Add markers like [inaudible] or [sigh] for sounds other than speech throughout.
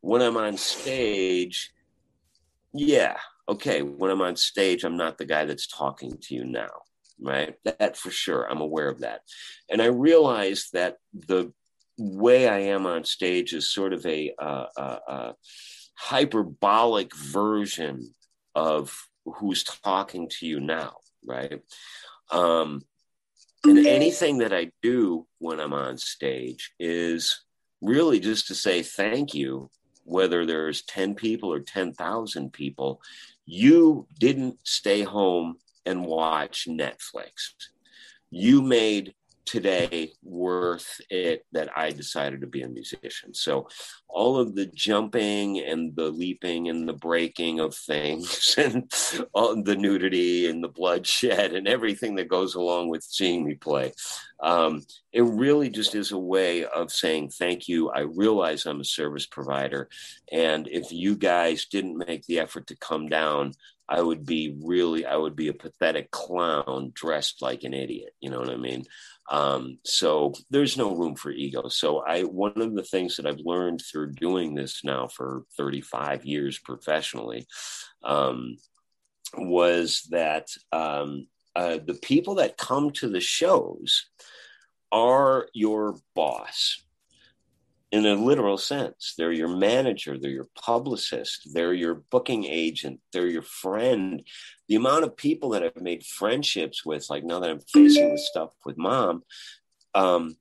when I'm on stage, yeah, okay, when I'm on stage, I'm not the guy that's talking to you now, right? That for sure. I'm aware of that. And I realize that the way I am on stage is sort of a, uh, uh, uh, hyperbolic version of who's talking to you now, right? Um, and anything that I do when I'm on stage is really just to say thank you, whether there's 10 people or 10,000 people. You didn't stay home and watch Netflix. You made today worth it that I decided to be a musician. So all of the jumping and the leaping and the breaking of things [laughs] and all the nudity and the bloodshed and everything that goes along with seeing me play. Um, it really just is a way of saying thank you. I realize I'm a service provider. And if you guys didn't make the effort to come down, I would be really, I would be a pathetic clown dressed like an idiot. You know what I mean? Um, so there's no room for ego. So I, one of the things that I've learned through doing this now for 35 years professionally, um, was that um, uh, the people that come to the shows are your boss in a literal sense. They're your manager, they're your publicist, they're your booking agent, they're your friend. The amount of people that I've made friendships with, like now that I'm facing this stuff with mom, um,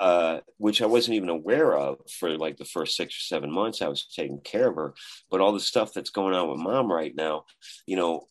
uh, which I wasn't even aware of for like the first six or seven months I was taking care of her. But all the stuff that's going on with mom right now, you know,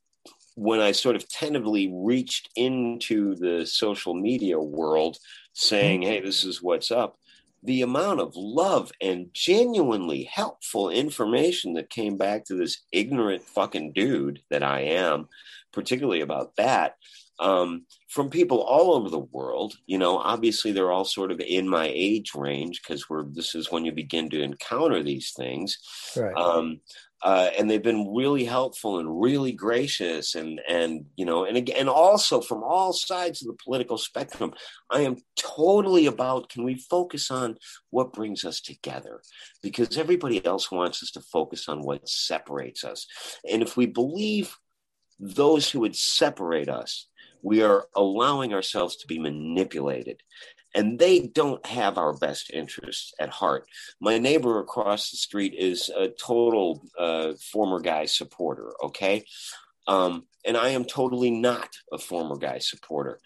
when I sort of tentatively reached into the social media world saying, hey, this is what's up, the amount of love and genuinely helpful information that came back to this ignorant fucking dude that I am, particularly about that, um, from people all over the world. You know, obviously they're all sort of in my age range because we're this is when you begin to encounter these things. Right. Um, uh, and they've been really helpful and really gracious and and you know and again also from all sides of the political spectrum i am totally about can we focus on what brings us together? Because everybody else wants us to focus on what separates us. And if we believe those who would separate us we are allowing ourselves to be manipulated and they don't have our best interests at heart. My neighbor across the street is a total uh, former guy supporter, okay? Um, and I am totally not a former guy supporter.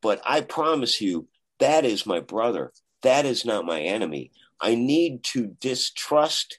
But I promise you, that is my brother. That is not my enemy. I need to distrust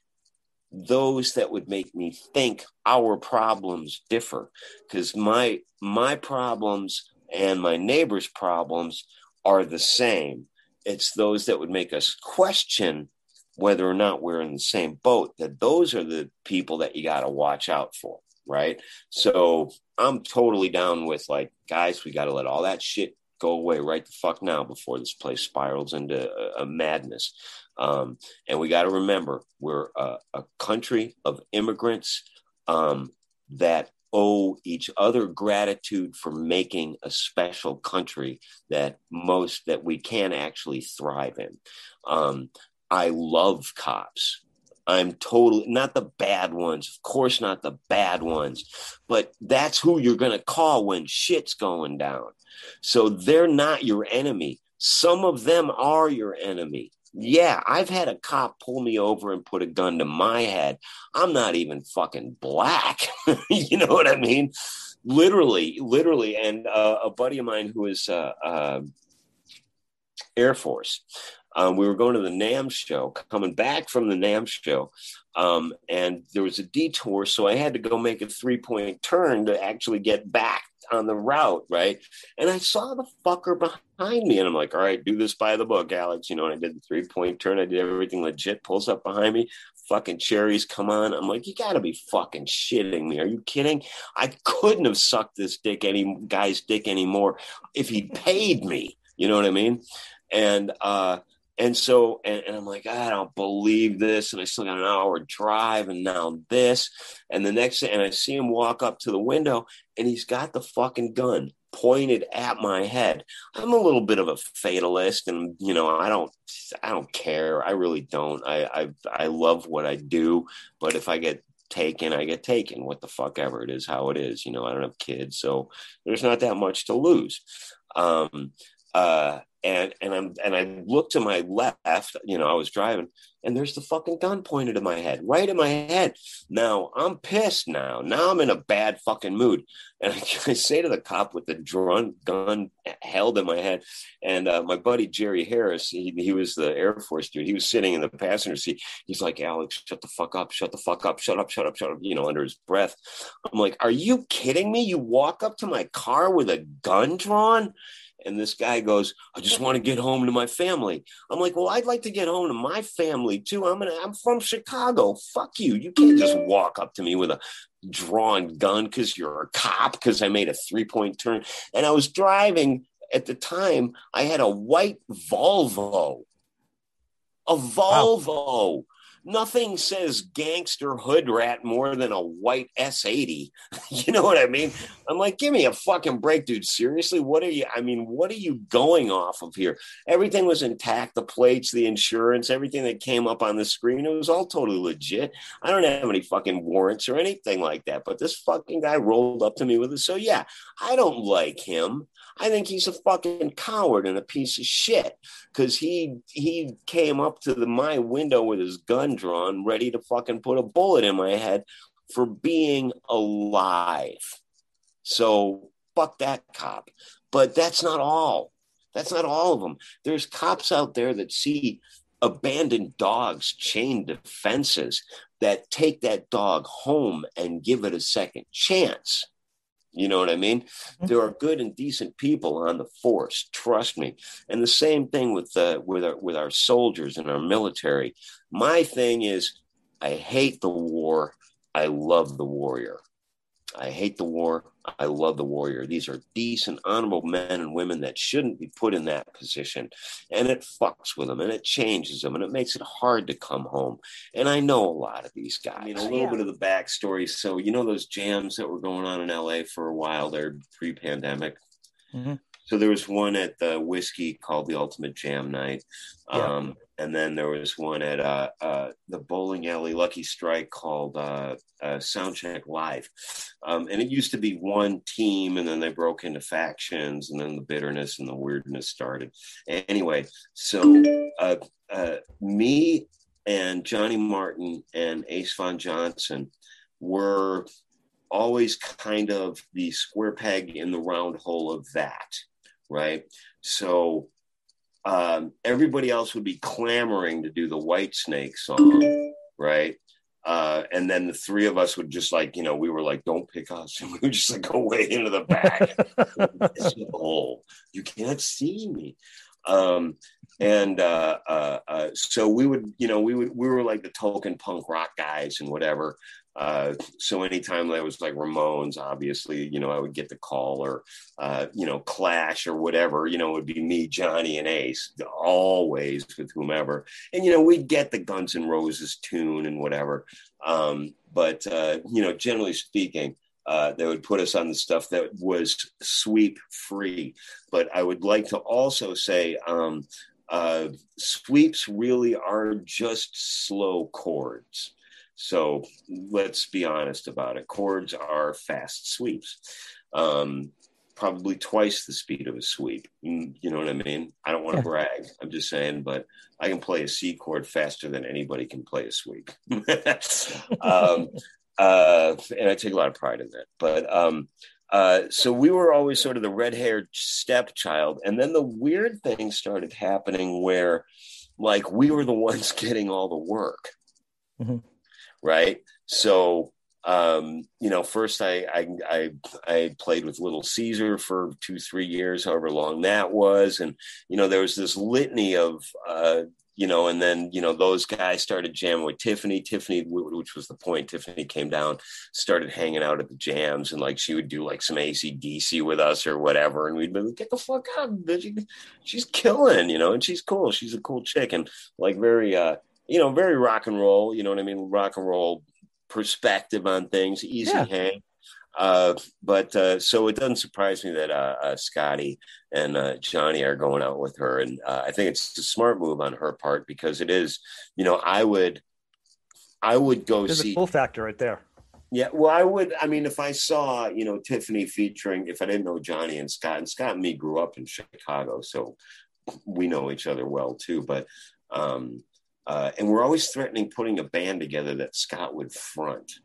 those that would make me think our problems differ because my my problems and my neighbor's problems are the same. It's those that would make us question whether or not we're in the same boat, that those are the people that you got to watch out for. Right. So I'm totally down with like, guys, we got to let all that shit go away right the fuck now before this place spirals into a, a madness. Um, and we got to remember we're a, a, country of immigrants um, that owe each other gratitude for making a special country that most that we can actually thrive in. Um, I love cops. I'm totally not the bad ones, of course, not the bad ones, but that's who you're going to call when shit's going down. So they're not your enemy. Some of them are your enemy yeah, I've had a cop pull me over and put a gun to my head. I'm not even fucking black. [laughs] you know what I mean? Literally, literally. And uh, a buddy of mine who is uh, uh, Air Force, um, we were going to the NAMM show, coming back from the NAMM show, um, and there was a detour, so I had to go make a three point turn to actually get back on the route, right? And I saw the fucker behind me, and I'm like, all right, do this by the book, Alex. You know, and I did the three point turn, I did everything legit, pulls up behind me, fucking cherries come on. I'm like, you gotta be fucking shitting me. Are you kidding? I couldn't have sucked this dick any guy's dick anymore if he paid me. You know what I mean? And uh and so, and, and, I'm like, I don't believe this. And I still got an hour drive and now this. And the next thing, and I see him walk up to the window and he's got the fucking gun pointed at my head. I'm a little bit of a fatalist and, you know, I don't, I don't care. I really don't. I, I, I love what I do. But if I get taken, I get taken. What the fuck ever it is, how it is. You know, I don't have kids. So there's not that much to lose. Um, uh, and and I'm and I look to my left, you know, I was driving, and there's the fucking gun pointed at my head, right in my head. Now I'm pissed. Now, now I'm in a bad fucking mood, and I, [laughs] I say to the cop with the drawn gun held in my head, and uh, my buddy Jerry Harris, he, he was the Air Force dude. He was sitting in the passenger seat. He's like, Alex, shut the fuck up, shut the fuck up, shut up, shut up, shut up. You know, under his breath. I'm like, are you kidding me? You walk up to my car with a gun drawn? And this guy goes, I just want to get home to my family. I'm like, well, I'd like to get home to my family too. I'm gonna, I'm from Chicago. Fuck you. You can't just walk up to me with a drawn gun because you're a cop because I made a three point turn. And I was driving at the time, I had a white Volvo. A Volvo. Wow. Nothing says gangster hood rat more than a white S80. [laughs] you know what I mean? I'm like, give me a fucking break, dude. Seriously, what are you? I mean, what are you going off of here? Everything was intact the plates, the insurance, everything that came up on the screen. It was all totally legit. I don't have any fucking warrants or anything like that. But this fucking guy rolled up to me with it. So, yeah, I don't like him. I think he's a fucking coward and a piece of shit because he he came up to the my window with his gun drawn, ready to fucking put a bullet in my head for being alive. So fuck that cop. But that's not all. That's not all of them. There's cops out there that see abandoned dogs chained to fences that take that dog home and give it a second chance. You know what I mean? Mm-hmm. There are good and decent people on the force. Trust me. And the same thing with uh, with our, with our soldiers and our military. My thing is, I hate the war. I love the warrior. I hate the war. I love the warrior. These are decent, honorable men and women that shouldn't be put in that position. And it fucks with them and it changes them and it makes it hard to come home. And I know a lot of these guys. I mean, a little yeah. bit of the backstory. So, you know, those jams that were going on in LA for a while there pre pandemic? Mm-hmm. So there was one at the whiskey called the Ultimate Jam Night. Um, and then there was one at uh, uh, the bowling alley Lucky Strike called uh, uh, Soundcheck Live, um, and it used to be one team, and then they broke into factions, and then the bitterness and the weirdness started. Anyway, so uh, uh, me and Johnny Martin and Ace Von Johnson were always kind of the square peg in the round hole of that, right? So um, everybody else would be clamoring to do the Whitesnake song, right? Uh, and then the three of us would just like, you know, we were like, don't pick us. [laughs] And we would just like go way into the back. [laughs] hole. You can't see me. Um, and uh, uh, uh, so we would, you know, we would, we were like the token punk rock guys and whatever. Uh, so anytime there was like Ramones, obviously, you know, I would get the call or, uh, you know, Clash or whatever, you know, it would be me, Johnny, and Ace, always with whomever. And, you know, we'd get the Guns N' Roses tune and whatever. Um, but, uh, you know, generally speaking, uh, they would put us on the stuff that was sweep free. But I would like to also say um, uh, sweeps really are just slow chords. So let's be honest about it. Chords are fast sweeps, um, probably twice the speed of a sweep. Mm, you know what I mean? I don't want to yeah. brag. I'm just saying, but I can play a C chord faster than anybody can play a sweep. [laughs] um, uh, and I take a lot of pride in that. But um, uh, so we were always sort of the red haired stepchild. And then the weird thing started happening where, like, we were the ones [laughs] getting all the work. Mm-hmm right? So um, you know, first I, I, I I played with Little Caesar for two three years, however long that was, and you know there was this litany of uh, you know, and then you know those guys started jamming with Tiffany. Tiffany, which was the point, Tiffany came down, started hanging out at the jams, and like she would do like some ACDC with us or whatever, and we'd be like, "Get the fuck out, bitch! She's killing, you know, and she's cool. She's a cool chick, and like very, uh, you know, very rock and roll. You know what I mean? Rock and roll perspective on things, easy yeah. hang. Uh, but uh, so it doesn't surprise me that uh, uh Scotty and uh, Johnny are going out with her, and uh, I think it's a smart move on her part because it is, you know, I would, I would go There's see a full factor right there. Yeah, well, I would. I mean, if I saw, you know, Tiffany featuring, if I didn't know Johnny and Scott, and Scott and me grew up in Chicago, so we know each other well too. But, um, and we're always threatening putting a band together that Scott would front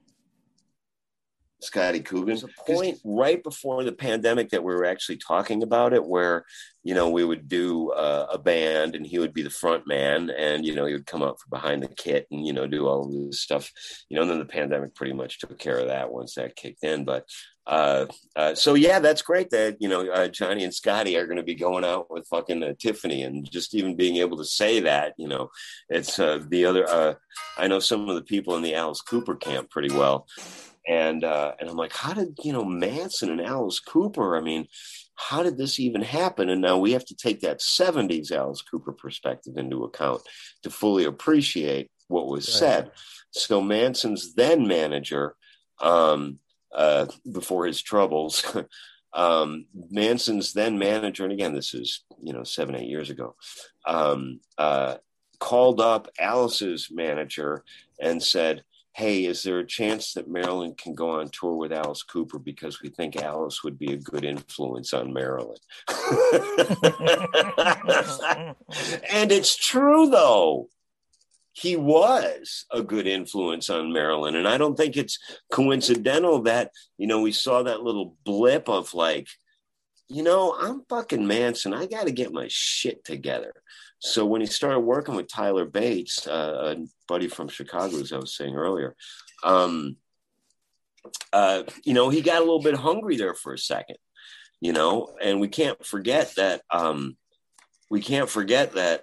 Scotty Coogan. point right before the pandemic that we were actually talking about it, where you know we would do uh, a band and he would be the front man, and you know he would come up from behind the kit and you know do all of this stuff. You know, and then the pandemic pretty much took care of that once that kicked in. But uh, uh, so yeah, that's great that you know uh, Johnny and Scotty are going to be going out with fucking uh, Tiffany, and just even being able to say that, you know, it's uh, the other. Uh, I know some of the people in the Alice Cooper camp pretty well, and uh, and I'm like, how did you know Manson and Alice Cooper? I mean, how did this even happen? And now we have to take that '70s Alice Cooper perspective into account to fully appreciate what was right. said. So Manson's then manager, um, uh, before his troubles. [laughs] um, Manson's then manager, and again, this is you know seven eight years ago, um, uh, called up Alice's manager and said, hey, is there a chance that Marilyn can go on tour with Alice Cooper because we think Alice would be a good influence on Marilyn? [laughs] [laughs] and it's true, though. He was a good influence on Marilyn. And I don't think it's coincidental that, you know, we saw that little blip of like, you know, I'm fucking Manson. I got to get my shit together. So when he started working with Tyler Bates, uh, a buddy from Chicago, as I was saying earlier, um, uh, you know, he got a little bit hungry there for a second, you know, and we can't forget that. Um, we can't forget that.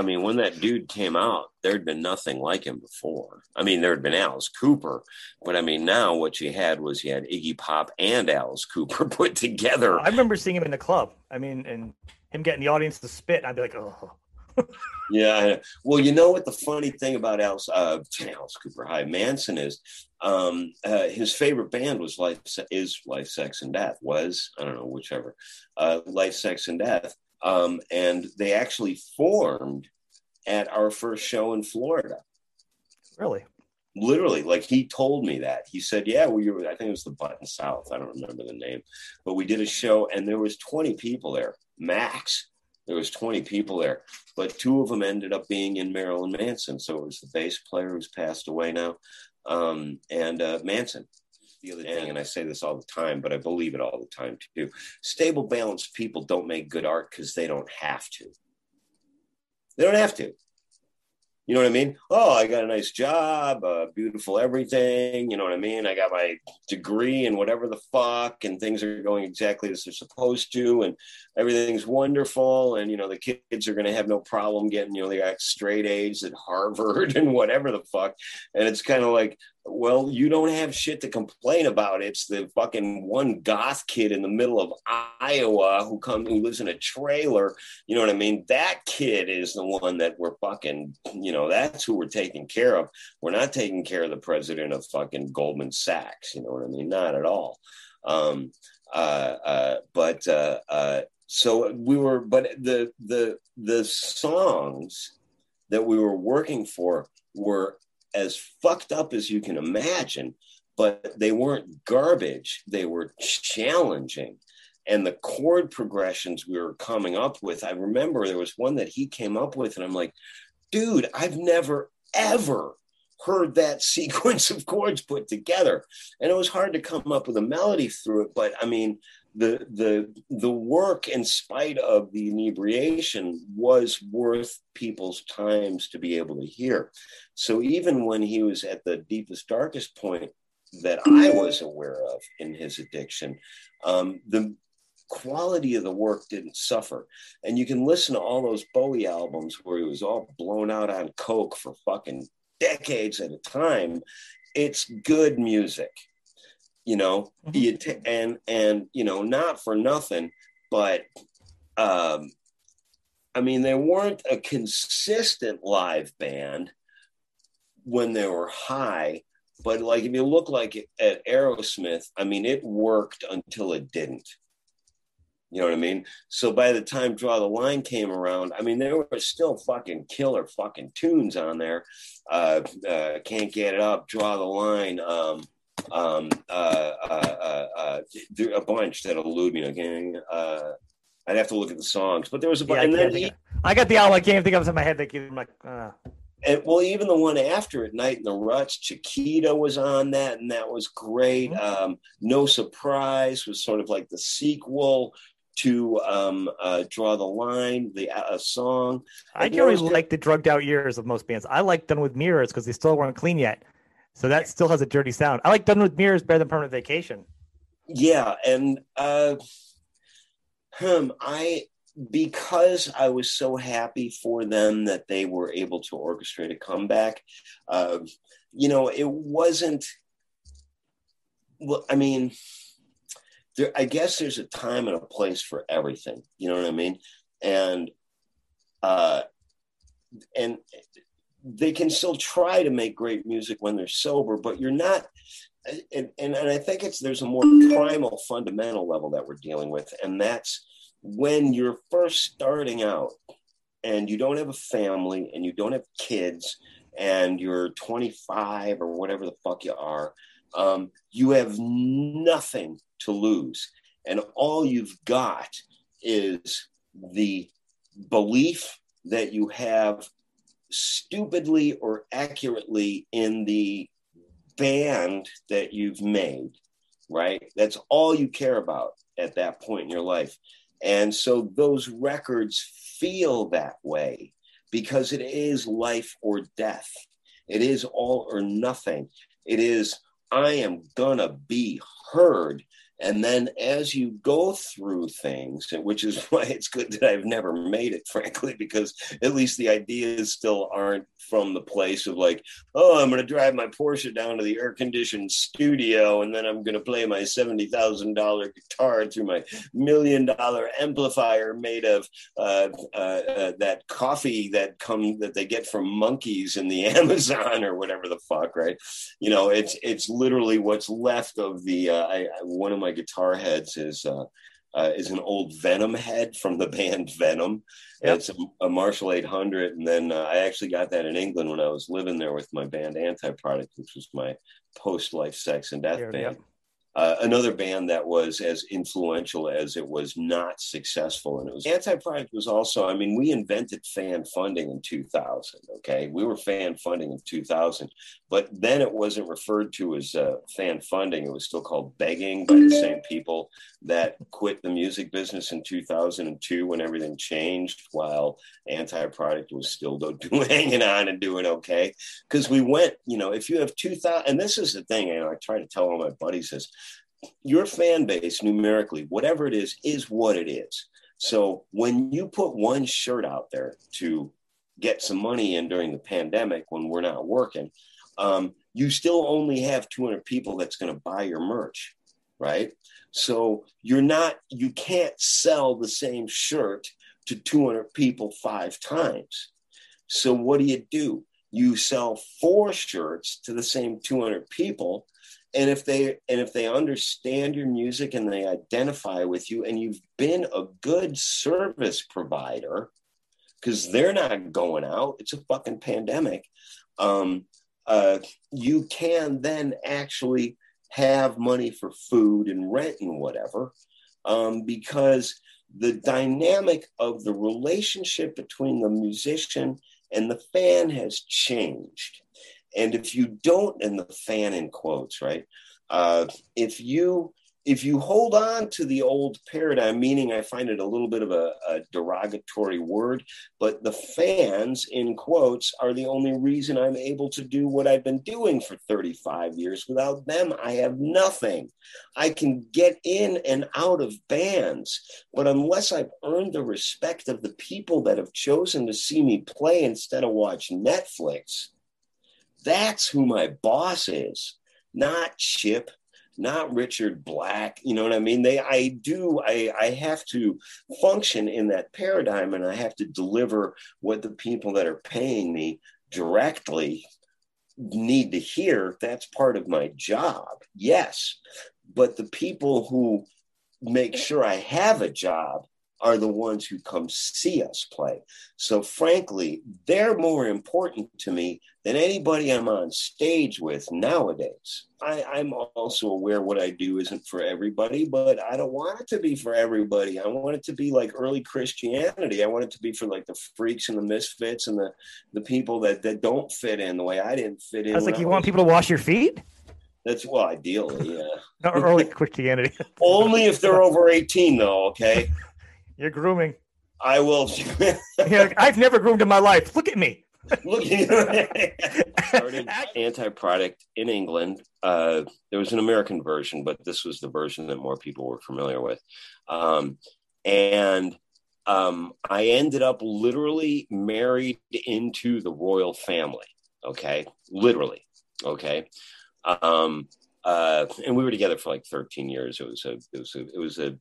I mean, when that dude came out, there'd been nothing like him before. I mean, there had been Alice Cooper, but I mean, now what you had was you had Iggy Pop and Alice Cooper [laughs] put together. I remember seeing him in the club. I mean, and him getting the audience to spit, I'd be like, oh. [laughs] yeah. Well, you know what the funny thing about Alice, uh, Alice Cooper High Manson is, um, uh, his favorite band was Life is Life, Sex, and Death. Was I don't know whichever, uh, Life, Sex, and Death. Um, and they actually formed at our first show in Florida. Really? Literally, like he told me that. He said, "Yeah, we were. I think it was the Button South. I don't remember the name, but we did a show, and there was 20 people there max. There was 20 people there, but two of them ended up being in Marilyn Manson. So it was the bass player who's passed away now, um, and uh, Manson. The other thing, and I say this all the time, but I believe it all the time too. Stable, balanced people don't make good art because they don't have to. They don't have to. You know what I mean? Oh, I got a nice job, uh, beautiful everything. You know what I mean? I got my degree and whatever the fuck, and things are going exactly as they're supposed to, and everything's wonderful. And, you know, the kids are going to have no problem getting, you know, they got straight A's at Harvard [laughs] and whatever the fuck. And it's kind of like, well, you don't have shit to complain about. It's the fucking one goth kid in the middle of Iowa who comes who lives in a trailer. You know what I mean? That kid is the one that we're fucking, you know, that's who we're taking care of. We're not taking care of the president of fucking Goldman Sachs. You know what I mean? Not at all. Um, uh, uh, but uh, uh so we were, but the the the songs that we were working for were as fucked up as you can imagine, but they weren't garbage. They were challenging. And the chord progressions we were coming up with, I remember there was one that he came up with, and I'm like, dude, I've never, ever heard that [laughs] sequence of chords put together. And it was hard to come up with a melody through it. But I mean, the the the work in spite of the inebriation was worth people's times to be able to hear so even when he was at the deepest darkest point that i was aware of in his addiction um, the quality of the work didn't suffer. And you can listen to all those Bowie albums where he was all blown out on coke for fucking decades at a time. It's good music, you know. Mm-hmm. And and you know, not for nothing, but um, I mean, they weren't a consistent live band when they were high, but like if you look like at Aerosmith, I mean, it worked until it didn't. You know what I mean? So by the time Draw the Line came around, I mean, there were still fucking killer fucking tunes on there. Uh, uh, Can't Get It Up, Draw the Line, um, um, uh, uh, uh, uh a bunch that elude me. Again, uh, I'd have to look at the songs, but there was a bunch. Yeah, I, he, I got the album. I can't think of it in my head. Like, I'm like, uh. And well, even the one after it, Night in the Ruts, Chiquita was on that, and that was great. Mm-hmm. Um, no Surprise was sort of like the sequel to um, uh, Draw the Line, the uh, song. I really like the drugged out years of most bands. I like Done with Mirrors because they still weren't clean yet. So that still has a dirty sound. I like Done with Mirrors better than Permanent Vacation. Yeah, and uh, hmm, I because I was so happy for them that they were able to orchestrate a comeback. Uh, you know, it wasn't. Well, I mean, there. I guess there's a time and a place for everything. You know what I mean? And, uh, and they can still try to make great music when they're sober, but you're not. And, and, and I think it's there's a more primal fundamental level that we're dealing with, and that's when you're first starting out and you don't have a family and you don't have kids and you're 25 or whatever the fuck you are, um, you have nothing to lose. And all you've got is the belief that you have stupidly or accurately in the band that you've made, right? That's all you care about at that point in your life. And so those records feel that way because it is life or death. It is all or nothing. It is, I am gonna be heard and then as you go through things, which is [laughs] why it's good that I've never made it, [laughs] frankly, because at least the ideas still aren't from the place of like, oh, I'm going to drive my Porsche down to the air conditioned studio and then I'm going to play my $70,000 guitar through my million dollar amplifier made of uh, uh, uh, that coffee that come that they get from monkeys in the [laughs] Amazon or whatever the fuck, right? You know, it's it's literally what's left of the uh, I, one of my guitar heads is uh, uh, is an old Venom head from the [laughs] band Venom. Yep. It's a, a, Marshall 800, and then uh, I actually got that in England when I was living there with my band Anti Product, which was my post life sex and death Here, band. Yep. Uh, another band that was as influential as it was not successful. And it was Anti Product was also, I mean, we invented fan funding in 2000. Okay. We were fan funding in 2000, but then it wasn't referred to as uh, fan funding. It was still called begging by the same people that quit the music business in 2002 when everything changed while Anti Product was still doing, [laughs] hanging on and doing okay. Because we went, you know, if you have 2000, and this is the thing, you know, I try to tell all my buddies this your fan base numerically, whatever it is, is what it is. So when you put one shirt out there to get some money in during the pandemic when we're not working, um, you still only have 200 people that's going to buy your merch, right? So you're not, you can't sell the same shirt to 200 people five times. So what do you do? You sell four shirts to the same 200 people and if they and if they understand your music and they identify with you and you've been a good service provider because they're not going out it's a fucking pandemic um, uh, you can then actually have money for food and rent and whatever um, because the dynamic of the relationship between the musician and the fan has changed and if you don't, and the fan in quotes, right? Uh, if you if you hold on to the old paradigm, meaning I find it a little bit of a, a, derogatory word, but the fans, in quotes, are the only reason I'm able to do what I've been doing for 35 years. Without them, I have nothing. I can get in and out of bands, but unless I've earned the respect of the people that have chosen to see me play instead of watch Netflix, that's who my boss is, not Chip not Richard Black. You know what I mean? They, I do, I, I have to function in that paradigm and I have to deliver what the people that are paying me directly need to hear. That's part of my job. Yes. But the people who make sure I have a job are the ones who come see us play. So, frankly, they're more important to me than anybody I'm on stage with nowadays. I, am also aware what I do isn't for everybody, but I don't want it to be for everybody. I want it to be like early Christianity. I want it to be for like the freaks and the misfits and the, the people that, that don't fit in the way I didn't fit in. I was like, you I want was... people to wash your feet? That's well, ideally, yeah. [laughs] Not early Christianity. [laughs] Only if they're over 18, though, okay? You're grooming. I will. [laughs] like, I've never groomed in my life. Look at me. Look at me. [laughs] started anti-product in England. Uh, there was an American version, but this was the version that more people were familiar with. Um, and um, I ended up literally married into the royal family. Okay, literally. Okay, um, uh, and we were together for like 13 years. It was a, it was a, it was a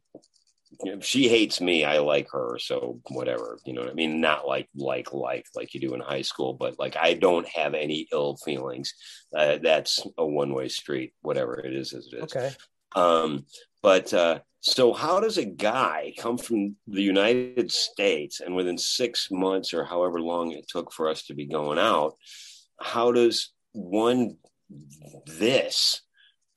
if she hates me, I like her. So whatever, you know what I mean? Not like, like, like, like you do in high school, but like I don't have any ill feelings. Uh, that's a one way street, whatever it is, as it is. Okay. Um, but uh, so how does a guy come from the United States and within six months or however long it took for us to be going out, how does one this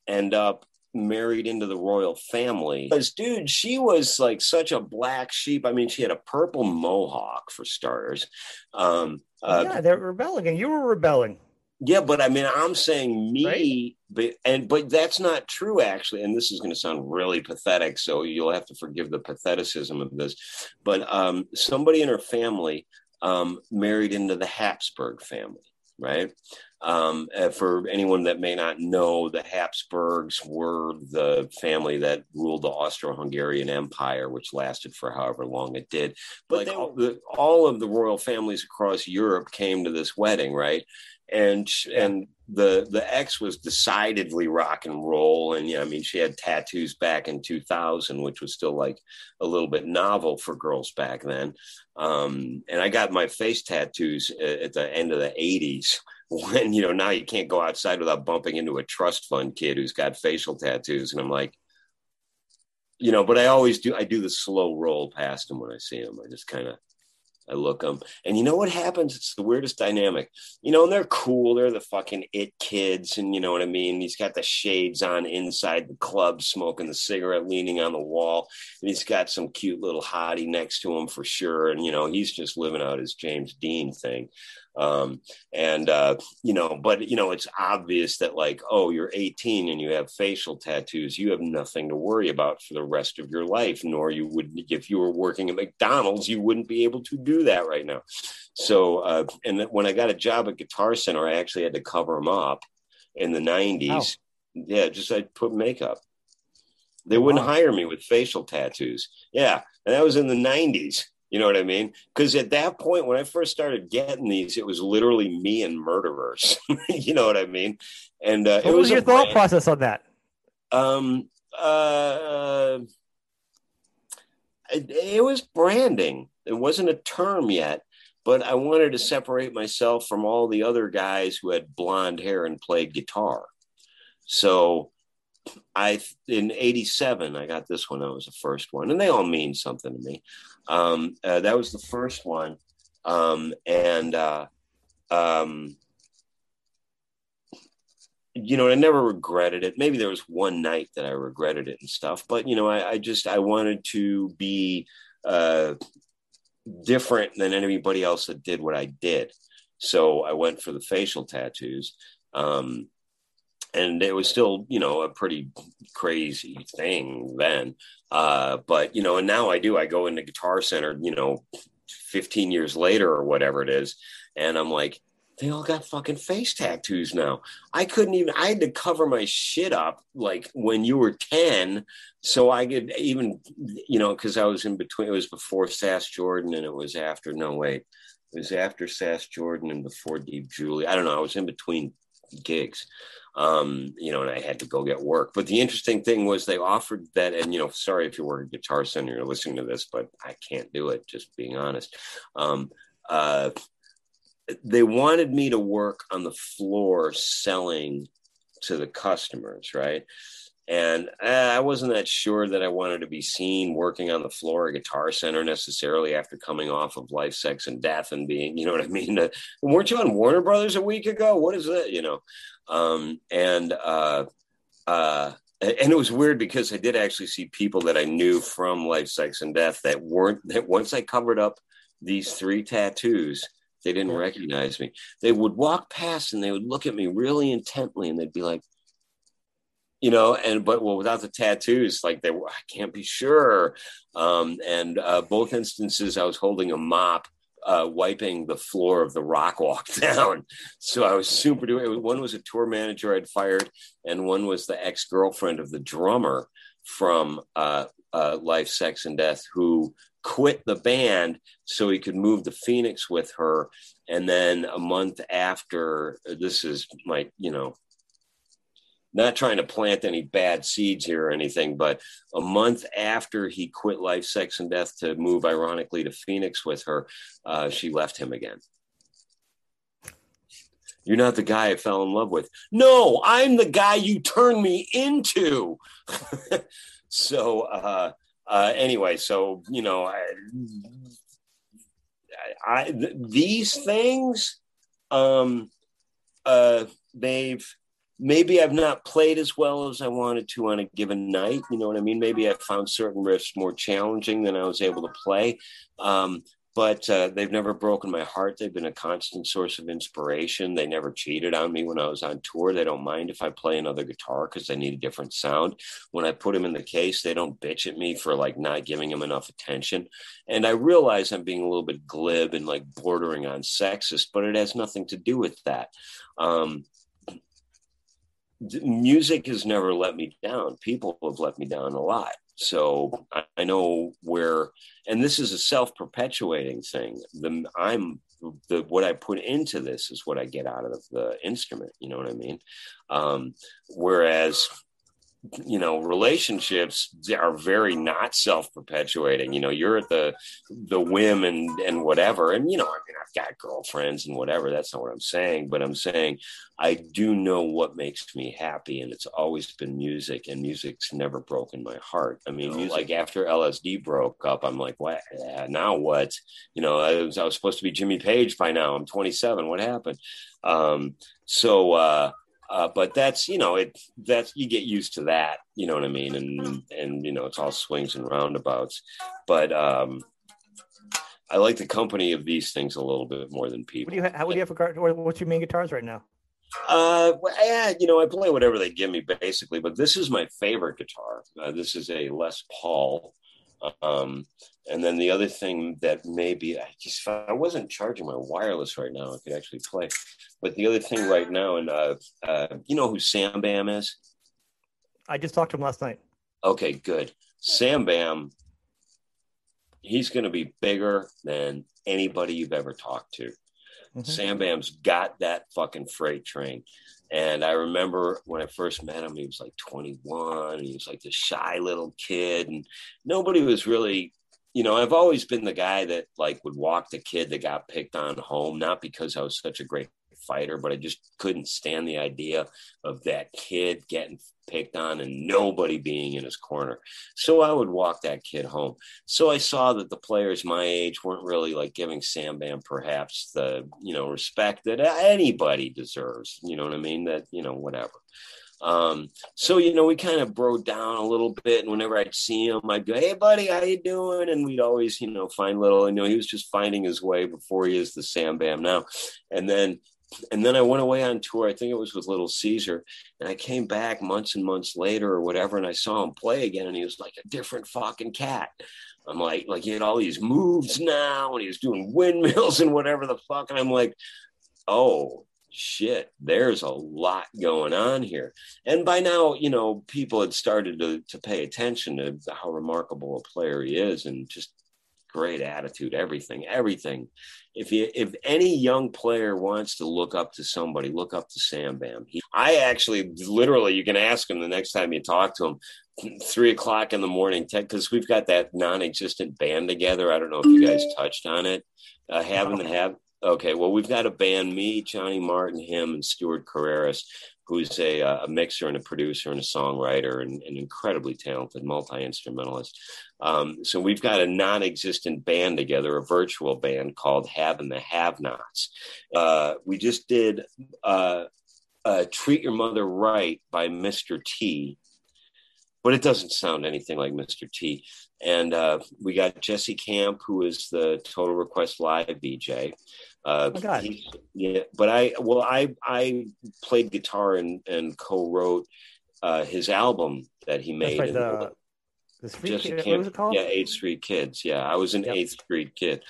end up married into the royal family. Because, dude, she was like such a black sheep. I mean, she had a purple mohawk for starters. Um, uh, yeah, they're rebelling, and you were rebelling. Yeah, but I mean, I'm saying me, right? but and but that's not true actually. And this is going to sound really pathetic, so you'll have to forgive the patheticism of this. But um, somebody in her family um, married into the Habsburg family, right? Um, uh, for anyone that may not know, the Habsburgs were the family that ruled the Austro-Hungarian Empire, which lasted for however long it did. But like all, the, all of the royal families across Europe came to this wedding, right? And and the the ex was decidedly rock and roll and yeah i mean she had tattoos back in 2000 which was still like a little bit novel for girls back then. Um, and i got my face tattoos at the end of the 80s [laughs] when you know now you can't go outside without bumping into a trust fund kid who's got facial tattoos and i'm like you know but i always do i do the slow roll past him when i see him. I just kind of I look them, and you know what happens? It's the weirdest dynamic. You know, and they're cool. They're the fucking it kids, and you know what I mean. He's got the shades on inside the club, smoking the cigarette, leaning on the wall, and he's got some cute little hottie next to him for sure. And you know, he's just living out his James Dean thing. Um, and uh, you know, but you know, it's obvious that like, oh, you're 18 and you have facial tattoos. You have nothing to worry about for the rest of your life. Nor you would, if you were working at McDonald's, you wouldn't be able to do that right now. So, uh, and when I got a job at Guitar Center, I actually had to cover them up in the 90s. Yeah, just I put makeup. They wouldn't wow. hire me with facial tattoos. Yeah, and that was in the 90s. You know what I mean? Because at that point, when I first started getting these, it was literally me and murderers. [laughs] you know what I mean? And uh, what it was, was your thought brand. process on that? Um, uh, it, it was branding. It wasn't a term yet, but I wanted to separate myself from all the other guys who had blonde hair and played guitar. So I in '87 I got this one. That was the first one, and they all mean something to me. Um, uh, that was the first one, um, and uh, um, you know, I never regretted it. Maybe there was one night that I regretted it and stuff, but you know, I, I just I wanted to be uh, different than anybody else that did what I did. So I went for the facial tattoos. Um, and it was still you know a pretty crazy thing then. Uh, but you know and now i do i go into guitar center you know 15 years later or whatever it is and i'm like they all got fucking face tattoos now. I couldn't even i had to cover my shit up like when you were 10 so i could even you know because i was in between it was before sass jordan and it was after no wait it was after sass jordan and before deep julie. I don't know i was in between gigs um, you know, and I had to go get work. But the interesting thing was they offered that, and you know, sorry if you work a Guitar Center, you're listening to this, but I can't do it. Just being honest. Um, uh, they wanted me to work on the floor selling to the customers, right? And uh, I wasn't that sure that I wanted to be seen working on the floor at Guitar Center necessarily after coming off of Life, Sex, and Death and being, you know what I mean? Uh, weren't you on Warner Brothers a week ago? What is that? You know, um, and uh, uh, and it was weird because I did actually see people that I knew from Life, Sex, and Death that weren't that once I covered up these three tattoos, they didn't recognize me. They would walk past and they would look at me really intently, and they'd be like, you know, and but well, without the tattoos, like they were, I can't be sure. Um, and uh, both instances, I was holding a mop uh, wiping the floor of the rock walk [laughs] down. So I was super doing One was a tour manager I'd fired, and one was the ex girlfriend of the drummer from uh, uh, Life, Sex, and Death, who quit the band so he could move to Phoenix with her. And then a month after, this is my, you know, not trying to plant any bad seeds here or anything, but a month after he quit Life, Sex, and Death to move, ironically, to Phoenix with her, uh, she left him again. You're not the guy I fell in love with. No, I'm the guy you turned me into. [laughs] so, uh, uh, anyway, so, you know, I, I, th- these things, um, uh, they've, maybe I've not played as well as I wanted to on a given night. You know what I mean? Maybe I found certain riffs more challenging than I was able to play. Um, but uh, they've never broken my heart. They've been a constant source of inspiration. They never cheated on me when I was on tour. They don't mind if I play another guitar because they need a different sound. When I put them in the case, they don't bitch at me for like not giving them enough attention. And I realize I'm being a little bit glib and like bordering on sexist, but it has nothing to do with that. Um, music has never let me down. People have let me down a lot. So I, I know where, and this is a self-perpetuating thing. The I'm the what I put into this is what I get out of the instrument. You know what I mean? Um, whereas you know relationships are very not self-perpetuating. You know you're at the the whim and and whatever. And you know i mean i've got girlfriends and whatever. That's not what i'm saying. But i'm saying i do know what makes me happy and it's always been music and music's never broken my heart. I mean music, like after lsd broke up i'm like what? Now what? You know I was, I was supposed to be jimmy page by now. I'm 27 what happened? Um so uh uh, but that's you know it that's you get used to that you know what i mean? And and you know it's all swings and roundabouts. But um i like the company of these things a little bit more than people what do you how would you have for what's your main guitars right now? Uh well, yeah you know i play whatever they give me basically. But this is my favorite guitar. Uh, this is a les paul um, and then the other thing that maybe I just I wasn't charging my wireless right now, I could actually play. But the other thing right now, and uh, uh, you know who Sam Bam is? I just talked to him last night. Okay, good. Sam Bam, he's going to be bigger than anybody you've ever talked to. Mm-hmm. Sam Bam's got that fucking freight train. And I remember when I first met him, he was like 21 and he was like this shy little kid. And nobody was really, you know, I've always been the guy that like would walk the kid that got picked on home, not because I was such a great fighter, but I just couldn't stand the idea of that kid getting picked on and nobody being in his corner. So I would walk that kid home. So I saw that the players my age weren't really like giving Sam Bam perhaps the, you know, respect that anybody deserves. You know what I mean? That, you know, whatever. Um, so you know, we kind of broke down a little bit, and whenever I'd see him, I'd go, "Hey, buddy, how you doing?" And we'd always, you know, find little. You know, he was just finding his way before he is the Sam Bam now. And then and then I went away on tour. I think it was with Little Caesar, and I came back months and months later or whatever, and I saw him play again, and he was like a different fucking cat. I'm like, like he had all these moves now, and he was doing [laughs] windmills and whatever the fuck, and I'm like, oh shit, there's a lot going on here. And by now, you know, people had started to, to pay attention to how remarkable a player he is and just great attitude, everything, everything. If you if any young player wants to look up to somebody, look up to Sam Bam. He, I actually literally you can ask him the next time you talk to him, three o'clock in the morning, because we've got that non-existent band together. I don't know if you guys touched on it. Uh, having to have Okay, well, we've got a band, me, Johnny Martin, him, and Stuart Carreras, who's a, uh, a mixer and a producer and a songwriter and an incredibly talented multi instrumentalist. Um, so we've got a non existent band together, a virtual band called Have and the Have Nots. Uh, we just did uh, uh, Treat Your Mother Right by Mr. T but it doesn't sound anything like Mr. T. And uh, we got Jesse Camp, who is the Total Request Live DJ. Uh, oh he, yeah, but I well, I I played guitar and and co-wrote uh, his album that he made. Right, the, the Jesse Kid, Camp, Yeah, Eighth Street Kids. Yeah, I was an yep. Eighth Street kid.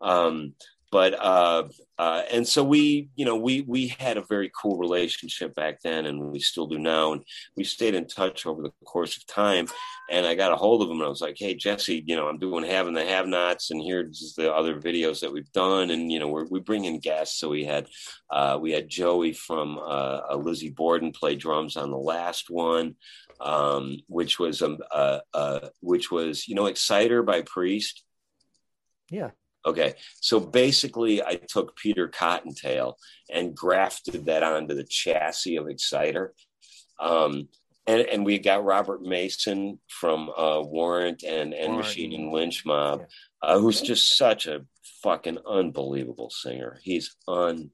Um, but uh, uh, and so we you know we we had a very cool relationship back then and we still do now and we stayed in touch over the course of time and i got a hold of him and i was like hey jesse you know i'm doing having the have nots and here's the other videos that we've done and you know we're, we bring in guests. So we had uh, we had joey from uh, lizzy borden play drums on the last one um, which was um, uh, uh, which was you know exciter by priest. Yeah Okay, so basically, I took Peter Cottontail and grafted that onto the chassis of Exciter. Um, and, and we got Robert Mason from uh, Warrant and, and Warrant. Machine and Lynch Mob, yeah. uh, who's just such a fucking unbelievable singer. He's un,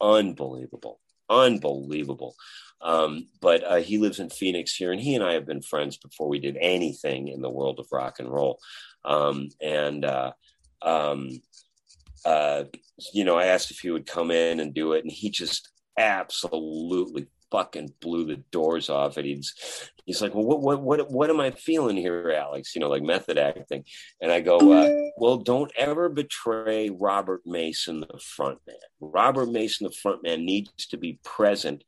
unbelievable, unbelievable. Um, but uh, he lives in Phoenix here, and he and I have been friends before we did anything in the world of rock and roll. Um, and uh, um, uh, you know, I asked if he would come in and do it, and he just absolutely fucking blew the doors off it. He's he's like, well, what what what what am I feeling here, Alex? You know, like method acting. And I go, uh, well, don't ever betray Robert Mason, the front man. Robert Mason, the front man, needs to be present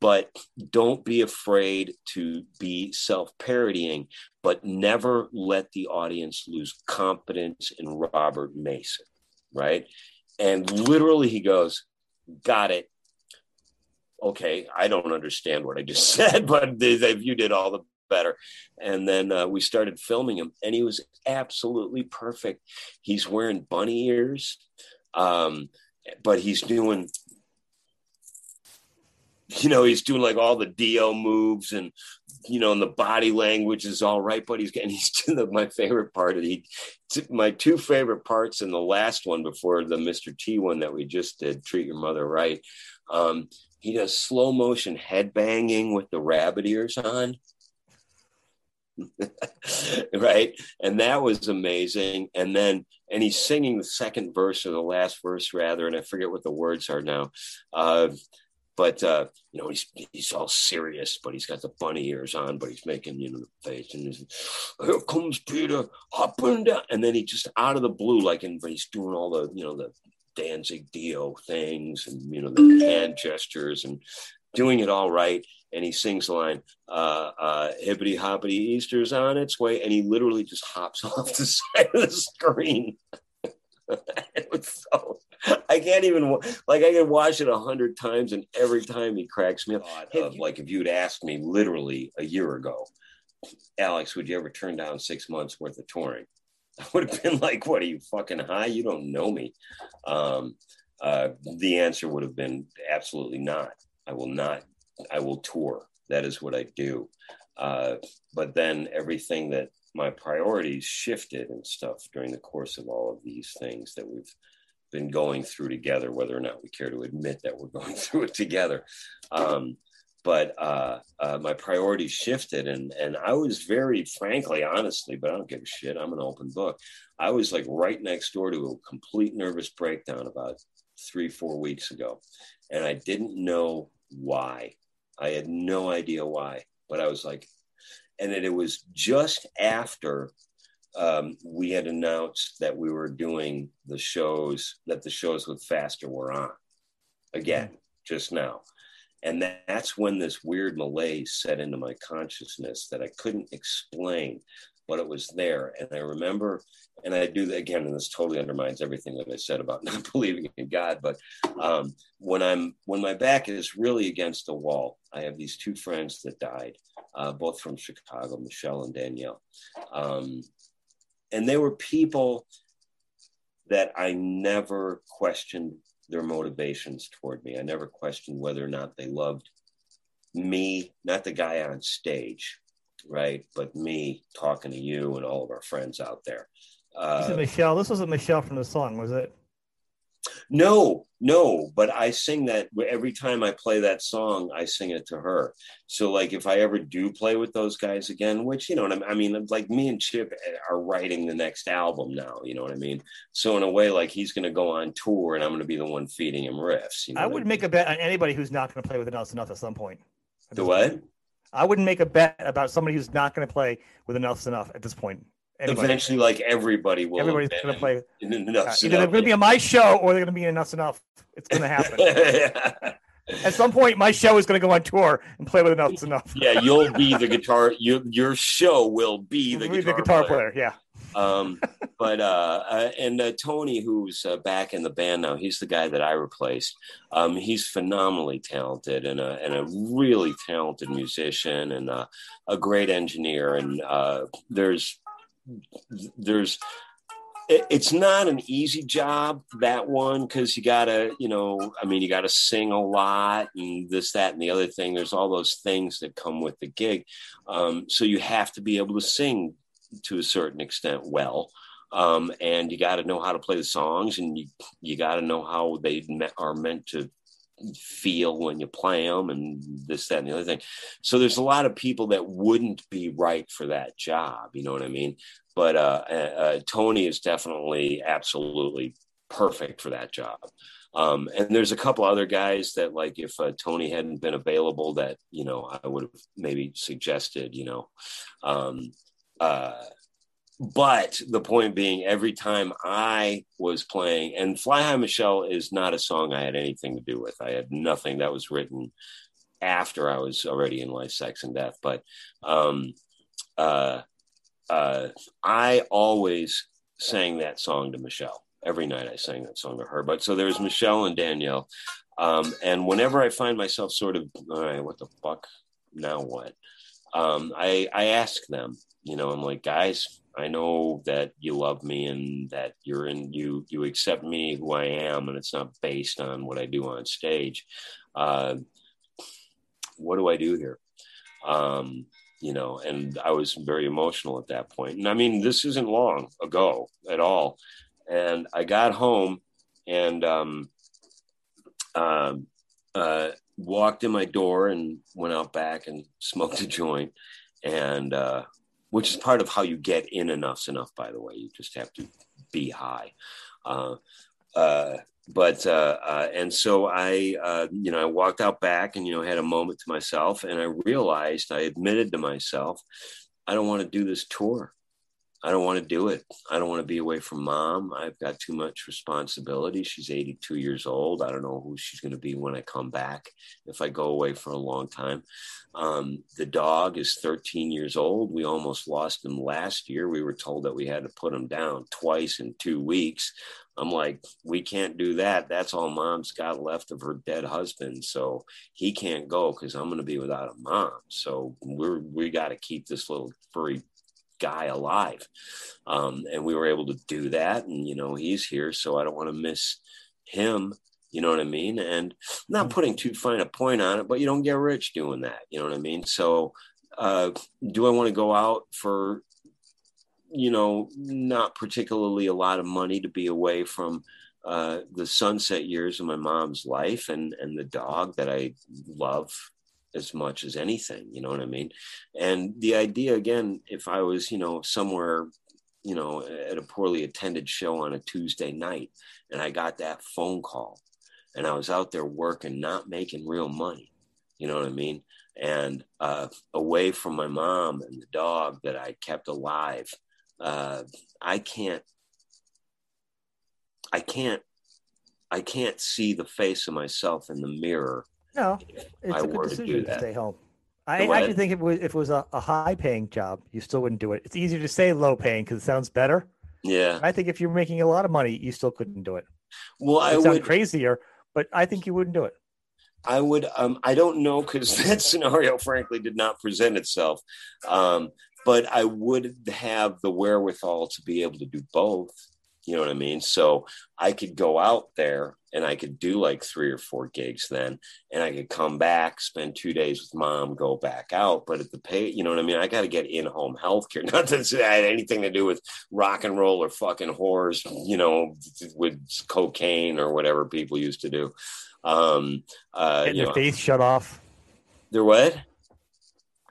but don't be afraid to be self parodying, but never let the audience lose confidence in Robert Mason, right? And literally, he goes, Got it. Okay, I don't understand what I just [laughs] said, but if you did all the better. And then uh, we started filming him, and he was absolutely perfect. He's wearing bunny ears, um, but he's doing you know, he's doing like all the Dio moves and, you know, and the body language is all right, but he's getting, [laughs] he's doing the, my favorite part of the, my two favorite parts in the last one before the Mr. T one that we just did, Treat Your Mother Right. Um, he does slow motion head banging with the rabbit ears on. [laughs] right and that was amazing and then and he's singing the second verse or the last verse rather and i forget what the words are now uh, but uh, you know he's he's all serious, but he's got the bunny ears on, but he's making you know the face, and he's here comes Peter up and down, and then he just out of the blue, like and he's doing all the you know the Danzig Dio things, and you know the hand gestures, and doing it all right. And he sings the line, uh, uh, hippity hoppity Easter's on its way. And he literally just hops [laughs] off the side of the screen. [laughs] it was so I can't even like I can watch it a hundred times, and every time he cracks me up. God, like if you'd asked me literally a year ago, Alex, would you ever turn down six months worth of touring? I would have been like, "What are you fucking high? You don't know me." Um, uh, the answer would have been absolutely not. I will not. I will tour. That is what I do. Uh, but then everything that my priorities shifted and stuff during the course of all of these things that we've been going through together, whether or not we care to admit that we're [laughs] going through it together. Um, but uh, uh, my priorities shifted, and and I was very frankly, honestly, but I don't give a shit. I'm an open book. I was like right next door to a complete nervous breakdown about three, four weeks ago. And I didn't know why. I had no idea why, but I was like, and it, it was just after um, we had announced that we were doing the shows, that the shows with Faster were on again just now. And that's when this weird malaise set into my consciousness that I couldn't explain, but it was there. And I remember, and I do that again, and this totally undermines everything that I said about [laughs] not believing in God. But um, when I'm when my back is really against the wall, I have these two friends that died, uh, both from Chicago, Michelle and Danielle, um, and they were people that I never questioned their motivations toward me. I never questioned whether or not they loved me, not the guy on stage, right? But me talking to you and all of our friends out there. Uh, Michelle. This wasn't Michelle from the song, was it? No, no, but I sing that every time I play that song, I sing it to her. So, like, if I ever do play with those guys again, which, you know, what I mean, like me and Chip are writing the next album now, you know what I mean? So, in a way, like, he's going to go on tour and I'm going to be the one feeding him riffs. You know I would I mean? make a bet on anybody who's not going to play with Nelson Enough at some point. The what? I wouldn't make a bet about somebody who's not going to play with Enuff Z'Nuff at this point. Anybody. Eventually, like everybody will. Everybody's going to play. [laughs] Enough's uh, either they're going to be on my show or they're going to be in Enuff Z'Nuff. It's going to happen. [laughs] yeah. At some point, my show is going to go on tour and play with enough's [laughs] Enough. yeah, you'll be the guitar. Your your show will be the, guitar, the guitar player. player. Yeah. Um, but uh, uh, and uh, Tony, who's uh, back in the band now, he's the guy that I replaced. Um, he's phenomenally talented and a and a really talented musician and uh, a great engineer. And uh, there's there's it's not an easy job that one because you gotta you know i mean you gotta sing a lot and this that and the other thing there's all those things that come with the gig um, so you have to be able to sing to a certain extent well. Um, and you got to know how to play the songs and you you got to know how they are meant to feel when you play them and this that and the other thing. So there's a lot of people that wouldn't be right for that job you know what i mean? But uh, uh, uh, tony is definitely absolutely perfect for that job. Um, and there's a couple other guys that like if uh, tony hadn't been available that you know i would have maybe suggested you know um, uh, but the point being, every time I was playing, and Fly High Michelle is not a song I had anything to do with. I had nothing that was written after I was already in Life, Sex, and Death. But um, uh, uh, I always sang that song to Michelle. Every night I sang that song to her. But so there's Michelle and Danielle. Um, and whenever I find myself sort of, all right, what the fuck? Now what? Um, I, I ask them, you know, I'm like, guys, I know that you love me and that you're in you you accept me who I am and it's not based on what I do on stage. Uh, what do I do here? Um, you know, and I was very emotional at that point. And I mean, this isn't long ago at all. And I got home and um, uh, uh, walked in my door and went out back and smoked a joint. And uh, which is part of how you get in Enuff Z'Nuff, by the way. You just have to be high. Uh, uh, but uh, uh and so I, uh, you know, I walked out back and you know had a moment to myself, and I realized I admitted to myself, I don't want to do this tour. I don't want to do it. I don't want to be away from mom. I've got too much responsibility. She's 82 years old. I don't know who she's going to be when I come back if I go away for a long time. Um, the dog is 13 years old. We almost lost him last year. We were told that we had to put him down twice in two weeks. I'm like, we can't do that. That's all mom's got left of her dead husband. So he can't go because I'm going to be without a mom. So we're, we got to keep this little furry guy alive. Um, and we were able to do that. And, you know, he's here. So I don't want to miss him. You know what I mean? And not mm-hmm. putting too fine a point on it, but you don't get rich doing that. You know what I mean? So, uh, do I want to go out for, you know, not particularly a lot of money to be away from uh, the sunset years of my mom's life and and the dog that I love as much as anything you know what i mean and the idea again if i was you know somewhere you know, at a poorly attended show on a Tuesday night, and I got that phone call, and I was out there working, not making real money. You know what I mean? And uh, away from my mom and the dog that I kept alive, uh, I can't, I can't, I can't see the face of myself in the mirror. No, it's I a good decision to, to stay home. I actually think if it was, if it was a, a high paying job, you still wouldn't do it. It's easier to say low paying because it sounds better. Yeah. I think if you're making a lot of money, you still couldn't do it. Well, it I would crazier, but I think you wouldn't do it. I would. Um, I don't know because [laughs] that scenario, frankly, did not present itself. Um, but I would have the wherewithal to be able to do both. You know what I mean? So I could go out there and I could do like three or four gigs then, and I could come back, spend two days with mom, go back out. But at the pay, you know what I mean? I got to get in home health care. [laughs] Not that it had anything to do with rock and roll or fucking whores, you know, with cocaine or whatever people used to do. Um, uh, getting their know, face shut off. Their what?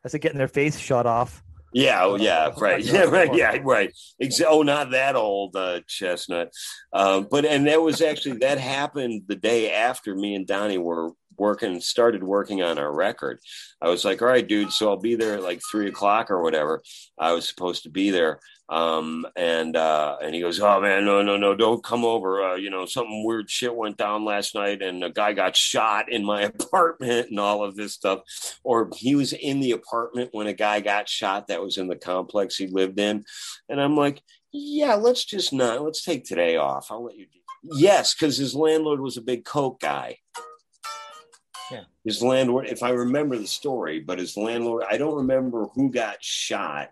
I said getting their face shut off. Yeah, oh yeah, [laughs] [laughs] right. Yeah, right. Yeah, right. oh, not that old uh, chestnut. Um, but and that was actually that happened the day after me and Donnie were working, started working on our record. I was like, all right, dude, so I'll be there at like three o'clock or whatever. I was supposed to be there. Um, and uh, and he goes, "Oh man, no, no, no, don't come over. Uh, you know, something weird shit went down last night, and a guy got shot in my [laughs] apartment, and all of this stuff." Or he was in the apartment when a guy got shot that was in the complex he lived in, and I'm like, "Yeah, let's just not. Let's take today off. I'll let you." Do yes, because his landlord was a big coke guy. Yeah. His landlord, if I remember the story, but his landlord, I don't remember who got shot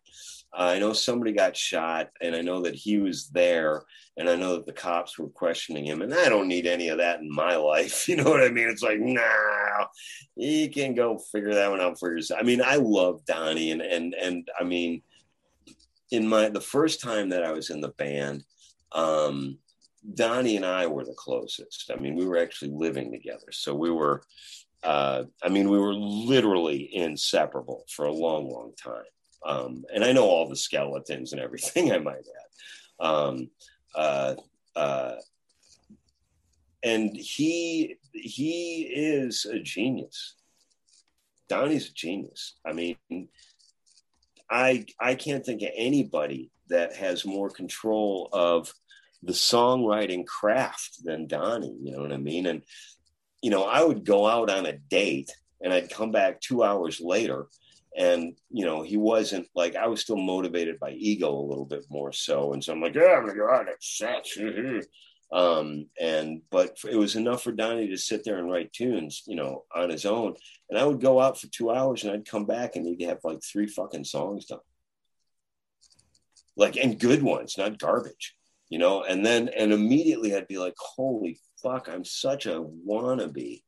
I know somebody got shot, and I know that he was there, and I know that the cops were questioning him. And I don't need any of that in my [laughs] life. You know what I mean? It's like, nah, you can go figure that one out for yourself. I mean, I love Donnie, and and and I mean, in my the first time that I was in the band, um, Donnie and I were the closest. I mean, we were actually living together, so we were. Uh, I mean, we were literally inseparable for a long, long time. Um, and I know all the skeletons and everything, [laughs] I might add. Um, uh, uh, and he he is a genius. Donnie's a genius. I mean, I I can't think of anybody that has more control of the songwriting craft than Donnie. You know what I mean? And you know, I would go out on a date and I'd come back two hours later and you know he wasn't like i was still motivated by ego a little bit more so. And so i'm like oh my god it's sucks um and but it was enough for donnie to sit there and write tunes you know on his own. And i would go out for two hours and i'd come back and he'd have like three fucking songs done. Like and good ones not garbage you know? And then and immediately i'd be like holy fuck i'm such a wannabe.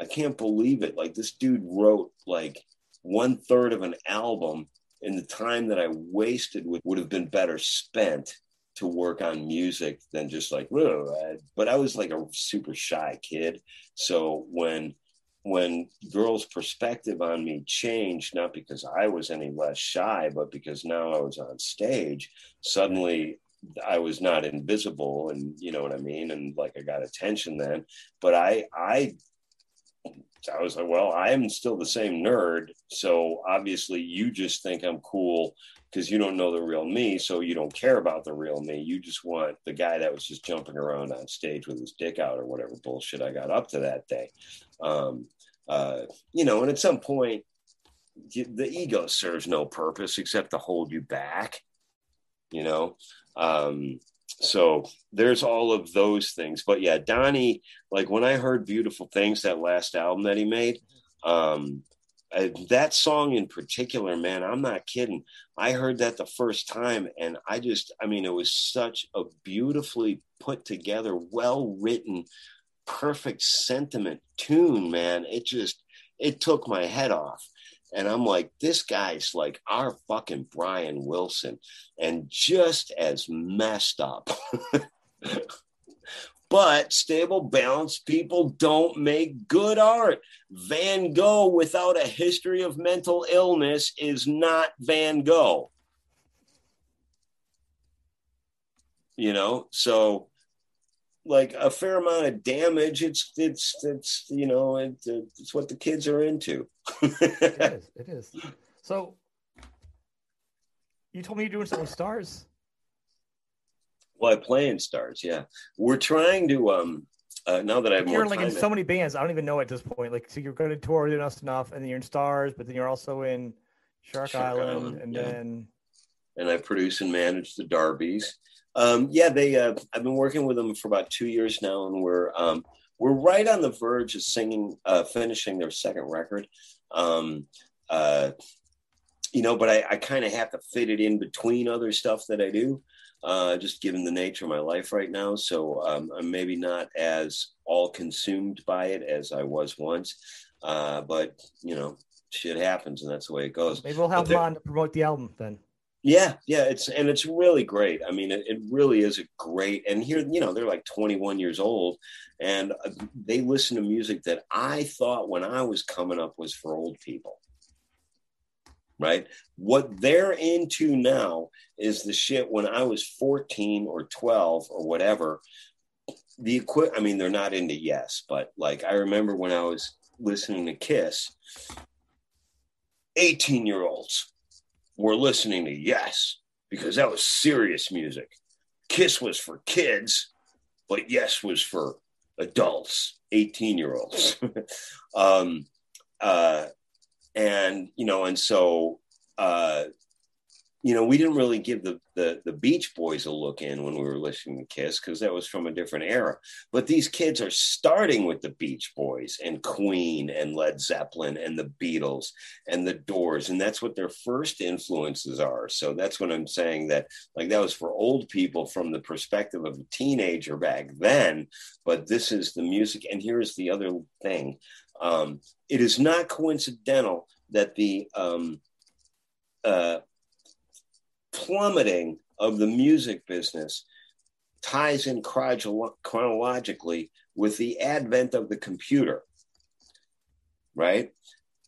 I can't believe it. Like this dude wrote like one third of an album in the time that I wasted would, would have been better spent to work on music than just like, but I was like a super shy kid. So when when girls' perspective on me changed, not because I was any less shy, but because now I was on stage, suddenly I was not invisible and you know what I mean? And like I got attention then. But I I I was like, well, I am still the same nerd. So obviously, you just think I'm cool because you don't know the real me. So you don't care about the real me. You just want the guy that was just jumping around on stage with his dick out or whatever bullshit I got up to that day. Um, uh, you know, and at some point, the ego serves no purpose except to hold you back, you know. Um, so there's all of those things. But yeah donnie like when i heard beautiful things that last album that he made um I, that song in particular man i'm not kidding. I heard that the first time and i just i mean it was such a beautifully put together well written perfect sentiment tune man. It just it took my head off and I'm like, this guy's like our fucking Brian Wilson and just as messed up. [laughs] but stable, balanced people don't make good art. Van Gogh without a history of mental illness is not Van Gogh. you know, so like a fair amount of damage. It's it's it's you know it, it's what the kids are into. it [laughs] is. It is. So you told me you're doing something with stars. Well, I play in stars. Yeah, we're trying to. um uh, now that I have you're more like in so many bands, I don't even know at this point. Like, so you're going to tour with us enough, and then you're in Stars, but then you're also in Shark, Shark Island, Island, and yeah. then and I produce and manage the Darbies. Um, yeah, they. Uh, I've been working with them for about two years now, and we're um, we're right on the verge of singing, uh, finishing their second record. Um, uh, you know, but I, I kind of have to fit it in between other stuff that I do, uh, just given the nature of my life right now. So um, I'm maybe not as all consumed by it as I was once. Uh, but you know, shit happens, and that's the way it goes. Maybe we'll have them on to promote the album then. Yeah, yeah, it's and it's really great. I mean, it, it, really is a great. And here, you know, they're like 21 years old, and uh, they listen to music that I thought when I was coming up was for old people. Right? What they're into now is the shit when I was 14 or 12 or whatever. The equi- I mean, they're not into Yes, but like I remember when I was listening to Kiss, 18 year olds were listening to Yes because that was serious music. Kiss was for kids, but Yes was for adults, 18 year olds. [laughs] um, uh, and, you know, and so uh, you know, we didn't really give the, the, the Beach Boys a look in when we were listening to Kiss because that was from a different era. But these kids are starting with the Beach Boys and Queen and Led Zeppelin and the Beatles and the Doors, and that's what their first influences are. So that's what I'm saying that like that was for old people from the perspective of a teenager back then. But this is the music, and here's the other thing: um, it is not coincidental that the um, uh, plummeting of the music business ties in chronologically with the advent of the computer, right?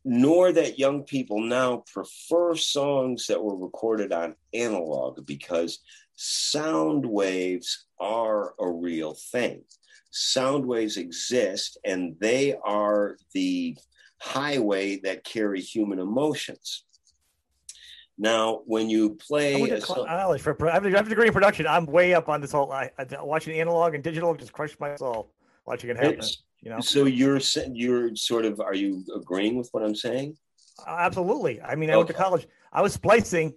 Nor that young people now prefer songs that were recorded on analog because sound waves are a real thing. Sound waves exist and they are the highway that carry human emotions. Now, when you play, I, college for, I have a degree in production. I'm way up on this whole. I, I, watching analog and digital just crushed my soul watching it happen. It's, you know. So you're you're sort of are you agreeing with what I'm saying? Uh, absolutely. I mean, I okay. went to college. I was splicing.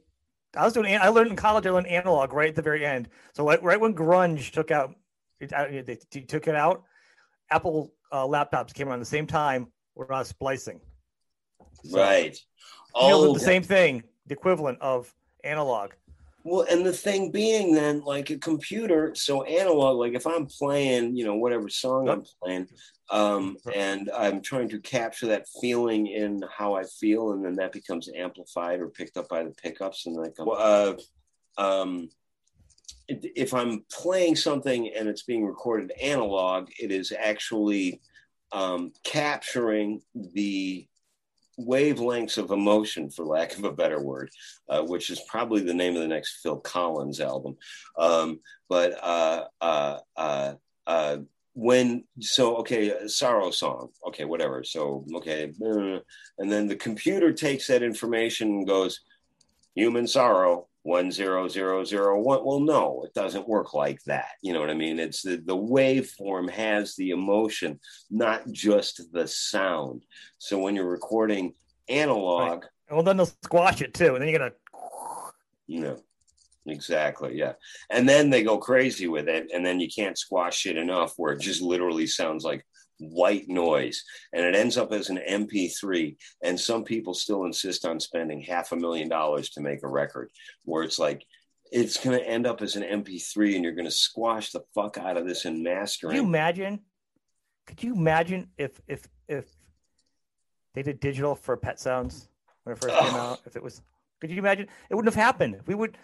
I was doing. I learned in college. I learned analog right at the very end. So like right when grunge took out, it, they, they took it out. Apple uh, laptops came around the same time where I was splicing. So, right. Oh, the same thing the equivalent of analog. Well, and the thing being then, like a computer, so analog, like if I'm playing, you know, whatever song I'm playing, um, and I'm trying to capture that feeling in how I feel, and then that becomes amplified or picked up by the pickups, and like, uh, um, if I'm playing something and it's being recorded analog, it is actually um, capturing the wavelengths of emotion, for lack of a better word, uh, which is probably the name of the next Phil Collins album. Um, but uh, uh, uh, uh when so okay, sorrow song, okay, whatever. So okay, and then the computer takes that information and goes, human sorrow, one zero zero zero one. Well, no, it doesn't work like that. You know what I mean? It's the the waveform has the emotion, not just the sound. So when you're recording analog, right. well, then they'll squash it too, and then you're gonna. You know, exactly, yeah. And then they go crazy with it, and then you can't squash it enough where it just literally sounds like white noise and it ends up as an mp3 and some people still insist on spending half a million dollars to make a record where it's like it's going to end up as an mp3 and you're going to squash the fuck out of this in mastering Can you imagine could you imagine if if if they did digital for pet sounds when it first oh. came out if it was could you imagine? It wouldn't have happened. We would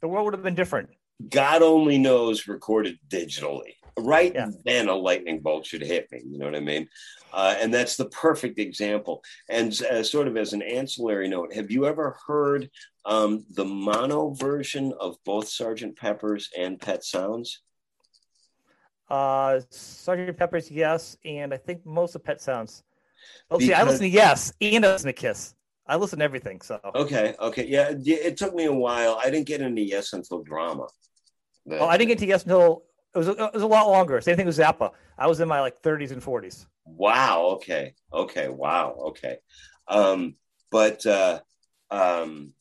the world would have been different. God only knows recorded digitally right yeah. then a lightning bolt should hit me. You know what I mean? Uh, and that's the perfect example. And uh, sort of as an ancillary note, have you ever heard um, the mono version of both Sergeant Pepper's and Pet Sounds? Uh, Sergeant Pepper's, yes, and I think most of Pet Sounds. Oh, because... see, I listen to Yes and I listen to Kiss. I listen to everything. So okay, okay, yeah. It took me a while. I didn't get into Yes until drama. But... Oh, I didn't get to Yes until it was, it was a lot longer. Same thing with Zappa. I was in my like 30s and 40s. Wow. Okay. Okay. Wow. Okay. Um, but uh, um,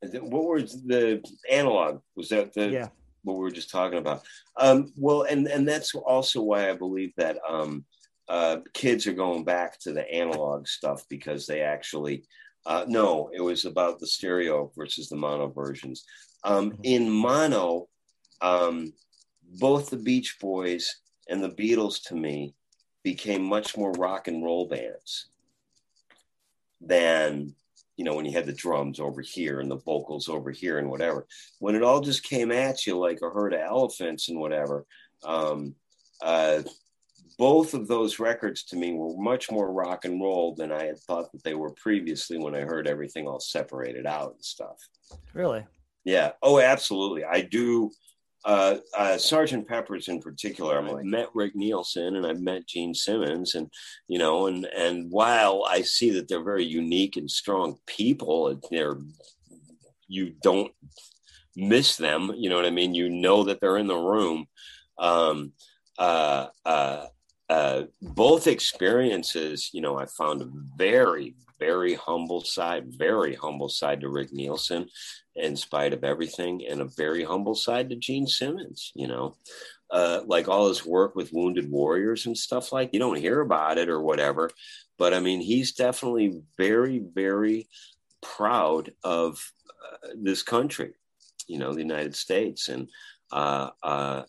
what was the analog? Was that the yeah. what we were just talking about? Um, well, and and that's also why I believe that um, uh, kids are going back to the analog stuff because they actually uh, no, it was about the stereo versus the mono versions. Um, mm-hmm. in mono, um, both the Beach Boys and the Beatles to me became much more rock and roll bands than you know when you had the drums over here and the vocals over here and whatever. When it all just came at you like a herd of elephants and whatever um, uh, both of those records to me were much more rock and roll than i had thought that they were previously when i heard everything all separated out and stuff. Really? Yeah. Oh absolutely. I do uh, uh, Sergeant Pepper's in particular. I met Rick Nielsen and I've met Gene Simmons, and you know, and and while I see that they're very unique and strong people, they're you don't miss them. You know what I mean? You know that they're in the room. Um, uh, uh, uh, both experiences, you know, I found a very, very humble side, very humble side to Rick Nielsen in spite of everything, and a very humble side to Gene Simmons, you know. Uh, like all his work with wounded warriors and stuff like you don't hear about it or whatever but i mean he's definitely very very proud of uh, this country you know the united states and uh, uh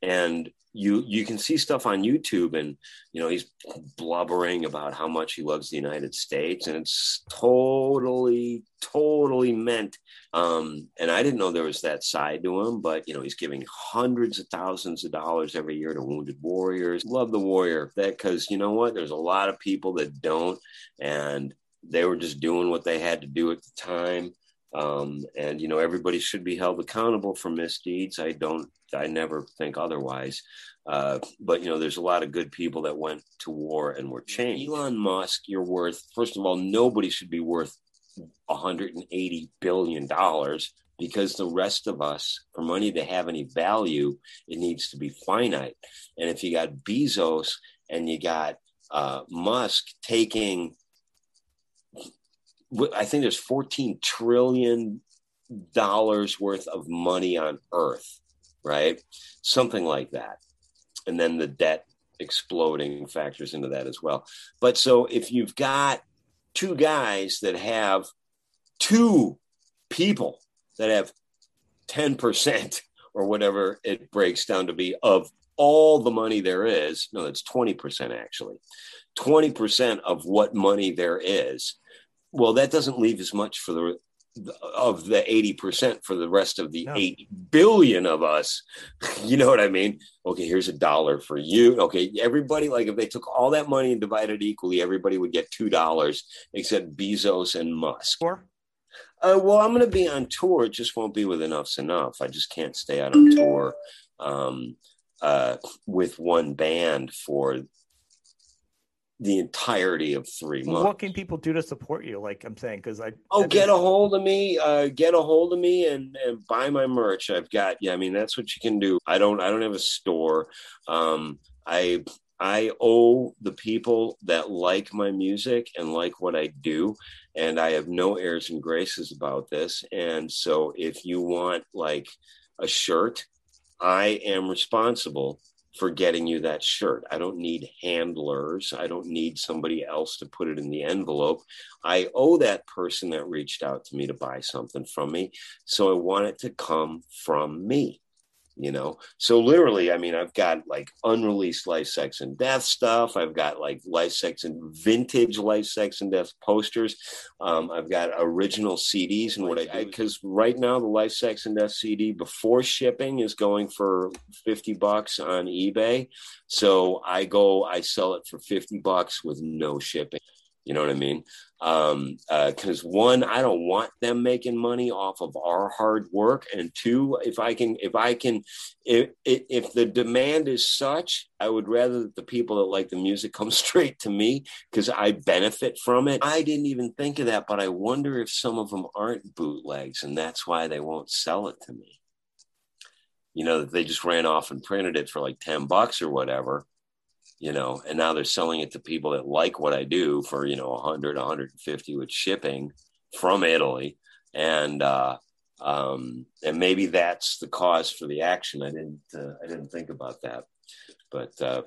and you you can see stuff on YouTube and you know he's blubbering about how much he loves the United States and it's totally totally meant. Um, and I didn't know there was that side to him but you know he's giving hundreds of thousands of dollars every year to wounded warriors. Love the warrior that cuz you know what? There's a lot of people that don't and they were just doing what they had to do at the time um, and you know everybody should be held accountable for misdeeds. I don't, I never think otherwise. Uh, but you know, there's a lot of good people that went to war and were changed. Elon Musk, you're worth. First of all, nobody should be worth 180 billion dollars because the rest of us, for money to have any value, it needs to be finite. And if you got Bezos and you got uh, Musk taking I think there's 14 trillion dollars worth of money on Earth, right? Something like that. And then the debt exploding factors into that as well. But so if you've got two guys that have two people that have 10% [laughs] or whatever it breaks down to be of all the money there is, no, it's 20% actually. 20% of what money there is well, that doesn't leave as much for the of the 80% for the rest of the no. 8 billion of us. [laughs] You know what I mean? Okay, here's a dollar for you. Okay, everybody, like if they took all that money and divided equally, everybody would get $2 except Bezos and Musk. Sure. Uh, well, I'm going to be on tour. It just won't be with Enuff Z'Nuff. I just can't stay out on tour um, uh, with one band for the entirety of three months. What can people do to support you? Like I'm saying, because I oh, get a hold of me, uh, get a hold of me, and, and buy my merch. I've got yeah. I mean, that's what you can do. I don't I don't have a store. Um, I I owe the people that like my music and like what I do, and I have no airs and graces about this. And so, if you want like a shirt, I am responsible for getting you that shirt. I don't need handlers. I don't need somebody else to put it in the envelope. I owe that person that reached out to me to buy something from me. So I want it to come from me. You know? So literally i mean i've got like unreleased life sex and death stuff. I've got like life sex and vintage life sex and death posters. Um, i've got original cds and what i because right now the life sex and death cd before shipping is going for 50 bucks on ebay. So i go i sell it for 50 bucks with no shipping you know what I mean? Because um, uh, one, I don't want them making money off of our hard work, and two, if I can, if I can, if if the demand is such, I would rather that the people that like the music [laughs] come straight to me because I benefit from it. I didn't even think of that, but I wonder if some of them aren't bootlegs, and that's why they won't sell it to me. You know, they just ran off and printed it for like ten bucks or whatever you know, and now they're selling it to people that like what I do for, you know, 100, 150 with shipping from Italy. And, uh, um, and maybe that's the cause for the action. I didn't, uh, I didn't think about that, but, uh,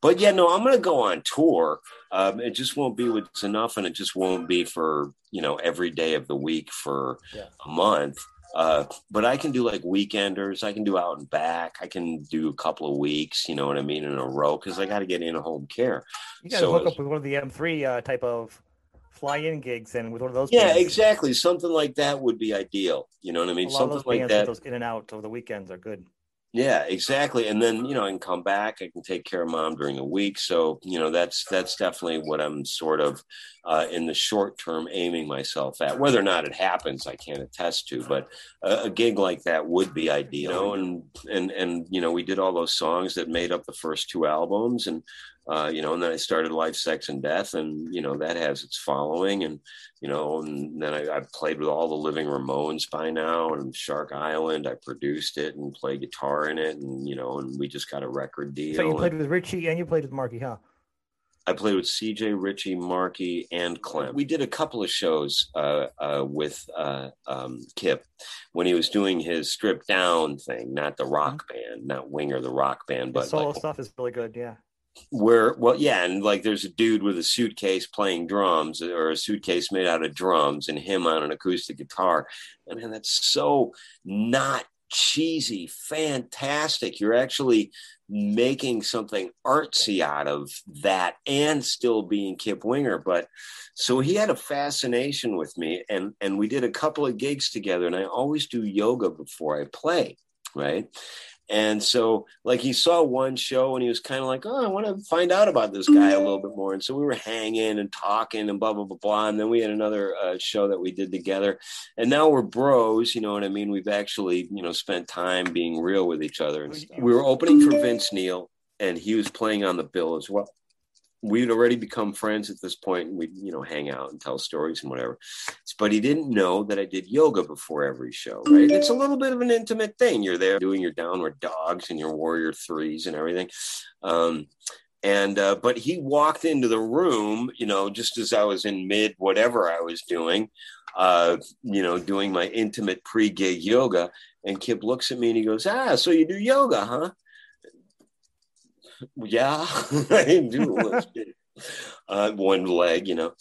but yeah, no, I'm going to go on tour. Um, it just won't be with enough, and it just won't be for you know every day of the week for yeah. a month. Uh, but I can do like weekenders. I can do out and back. I can do a couple of weeks. You know what I mean in a row because I got to get in a home care. You got to so hook up with one of the M3 uh, type of fly-in gigs and with one of those. Yeah, exactly. Something like that would be ideal. You know what I mean? Something like that. Those in and out over the weekends are good. Yeah, exactly. And then, you know, I can come back, I can take care of mom during the week. So, you know, that's that's definitely what I'm sort of uh, in the short term aiming myself at. Whether or not it happens, I can't attest to, but a, a gig like that would be ideal. You know, and and and you know, we did all those songs that made up the first two albums and uh, you know, and then I started Life, Sex, and Death, and you know that has its following, and you know, and then I, have played with all the Living Ramones by now, and Shark Island. I produced it and played guitar in it, and you know, and we just got a record deal. So you played and, with Richie and you played with Marky, huh? I played with CJ, Richie, Marky, and Clem. We did a couple of shows uh, uh, with uh, um, Kip when he was doing his stripped down thing, not the rock mm-hmm. band, not Winger, the rock band, but the solo like, stuff is really good. Yeah where well yeah and like there's a dude with a suitcase playing drums or a suitcase made out of drums and him on an acoustic guitar. I mean that's so not cheesy fantastic. You're actually making something artsy out of that and still being kip winger. But so he had a fascination with me and and we did a couple of gigs together and i always do yoga before i play right and so, like, he saw one show and he was kind of like, oh, I want to find out about this guy a little bit more. And so we were hanging and talking and blah, blah, blah, blah. And then we had another uh, show that we did together. And now we're bros, you know what I mean? We've actually, you know, spent time being real with each other. And we were opening for Vince Neil and he was playing on the bill as well we'd already become friends at this point and we'd you know hang out and tell stories and whatever. But he didn't know that i did yoga before every show right? It's a little bit of an intimate thing. You're there doing your downward dogs and your warrior threes and everything. Um, and uh, but he walked into the room you know just as i was in mid whatever i was doing uh, you know doing my intimate pre-gig yoga. And kip looks at me and he goes ah so you do yoga huh yeah, [laughs] I do [laughs] uh, one leg, you know.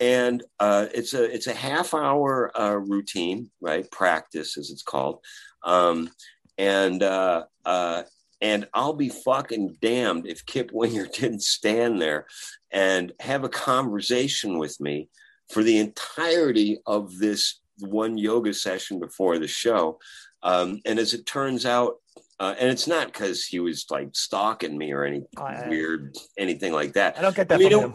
And uh, it's a it's a half hour uh, routine, right? Practice, as it's called. Um, and uh, uh, and I'll be fucking damned if Kip Winger [laughs] didn't stand there and have a conversation with me for the entirety of this one yoga session before the show. Um, and as it turns out, uh, and it's not because he was like stalking me or any oh, weird anything like that. I don't get that. I mean, it,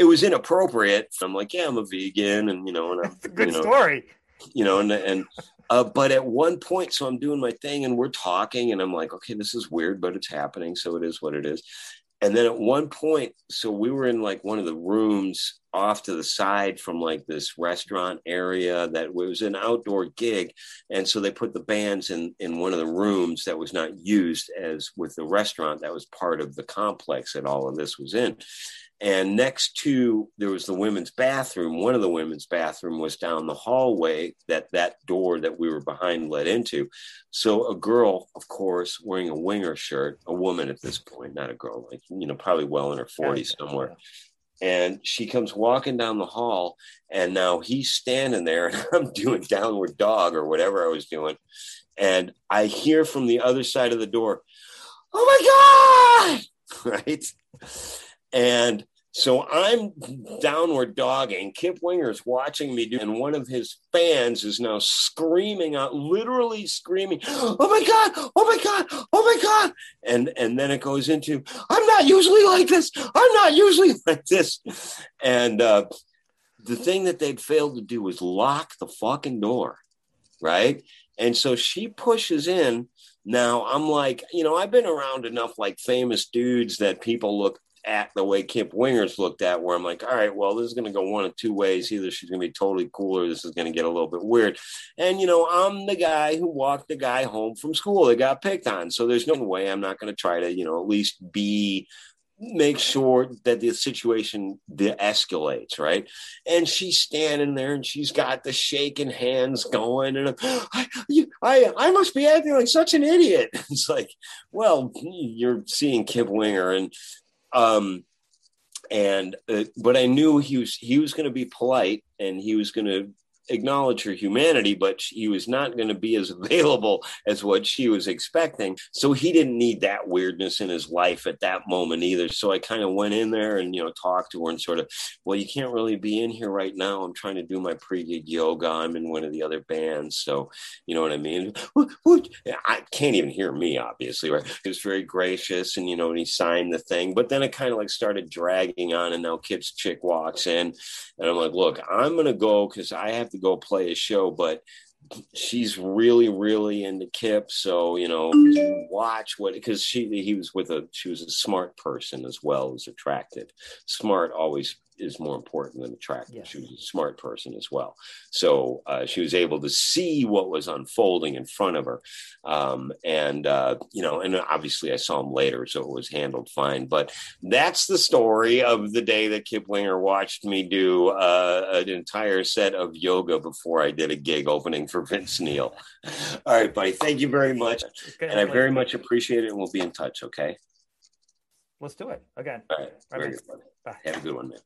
it, was inappropriate. I'm like, yeah, I'm a vegan, and you know, and I'm, [laughs] a good you know, story. You know, and and uh, but at one point, so I'm doing my thing, and we're talking, and I'm like, okay, this is weird, but it's happening, so it is what it is. And then at one point, so we were in like one of the rooms off to the side from like this restaurant area that was an outdoor gig. And so they put the bands in, in one of the rooms that was not used as with the restaurant that was part of the complex that all of this was in. And next to there was the women's bathroom. One of the women's bathroom was down the hallway that that door that we were behind led into. So a girl, of course, wearing a winger shirt, a woman at this point, not a girl, like you know, probably well in her 40s somewhere. And she comes walking down the hall, and now he's standing there, and [laughs] I'm doing downward dog or whatever I was doing And I hear from the other side of the door, oh my God, [laughs] right? And so I'm downward dogging. Kip Winger's watching me do, and one of his fans is now screaming out, literally screaming, "Oh my god! Oh my god! Oh my god!" And and then it goes into, "I'm not usually like this. I'm not usually [laughs] like this." And uh, the thing that they'd failed to do was lock the fucking door, right? And so she pushes in. Now I'm like, you know, I've been around enough like famous dudes that people look at the way Kip Winger's looked at, where I'm like, all right, well, this is going to go one of two ways. Either she's going to be totally cool or this is going to get a little bit weird. And, you know, I'm the guy who walked the guy home from school that got picked on. So there's no way I'm not going to try to, you know, at least be make sure that the situation de-escalates right and she's standing there and she's got the shaking hands going and I, you, I, I must be acting like such an idiot [laughs] it's like well you're seeing kip winger and um, and uh, but I knew he was he was going to be polite and he was going to acknowledge her humanity, but he was not going to be as [laughs] available as what she was expecting. So he didn't need that weirdness in his life at that moment either. So I kind of went in there and, you know, talked to her and sort of, well, you can't really be in here right now. I'm trying to do my pre gig yoga. I'm in one of the other bands. So, you know what I mean? I can't even hear me, obviously, right? He was very gracious and, you know, and he signed the thing. But then it kind of like started dragging on. And now Kip's chick walks in and I'm like, look, I'm going to go because I have to to go play a show, but she's really really into kip. So you know watch what because she he was with a she was a smart person as well as attractive. Smart always is more important than attractive. Yes. She was a smart person as well. So uh, she was able to see what was unfolding in front of her. Um, and, uh, you know, and obviously I saw him later, so it was handled fine. But that's the story of the day that Kip Winger watched me do uh, an entire set of yoga before I did a gig opening for Vince Neil. [laughs] All right, buddy. Thank you very much. Okay, and I very much appreciate it. And we'll be in touch, okay? Let's do it again. All right. Very good, buddy. Bye. Have a good one, man.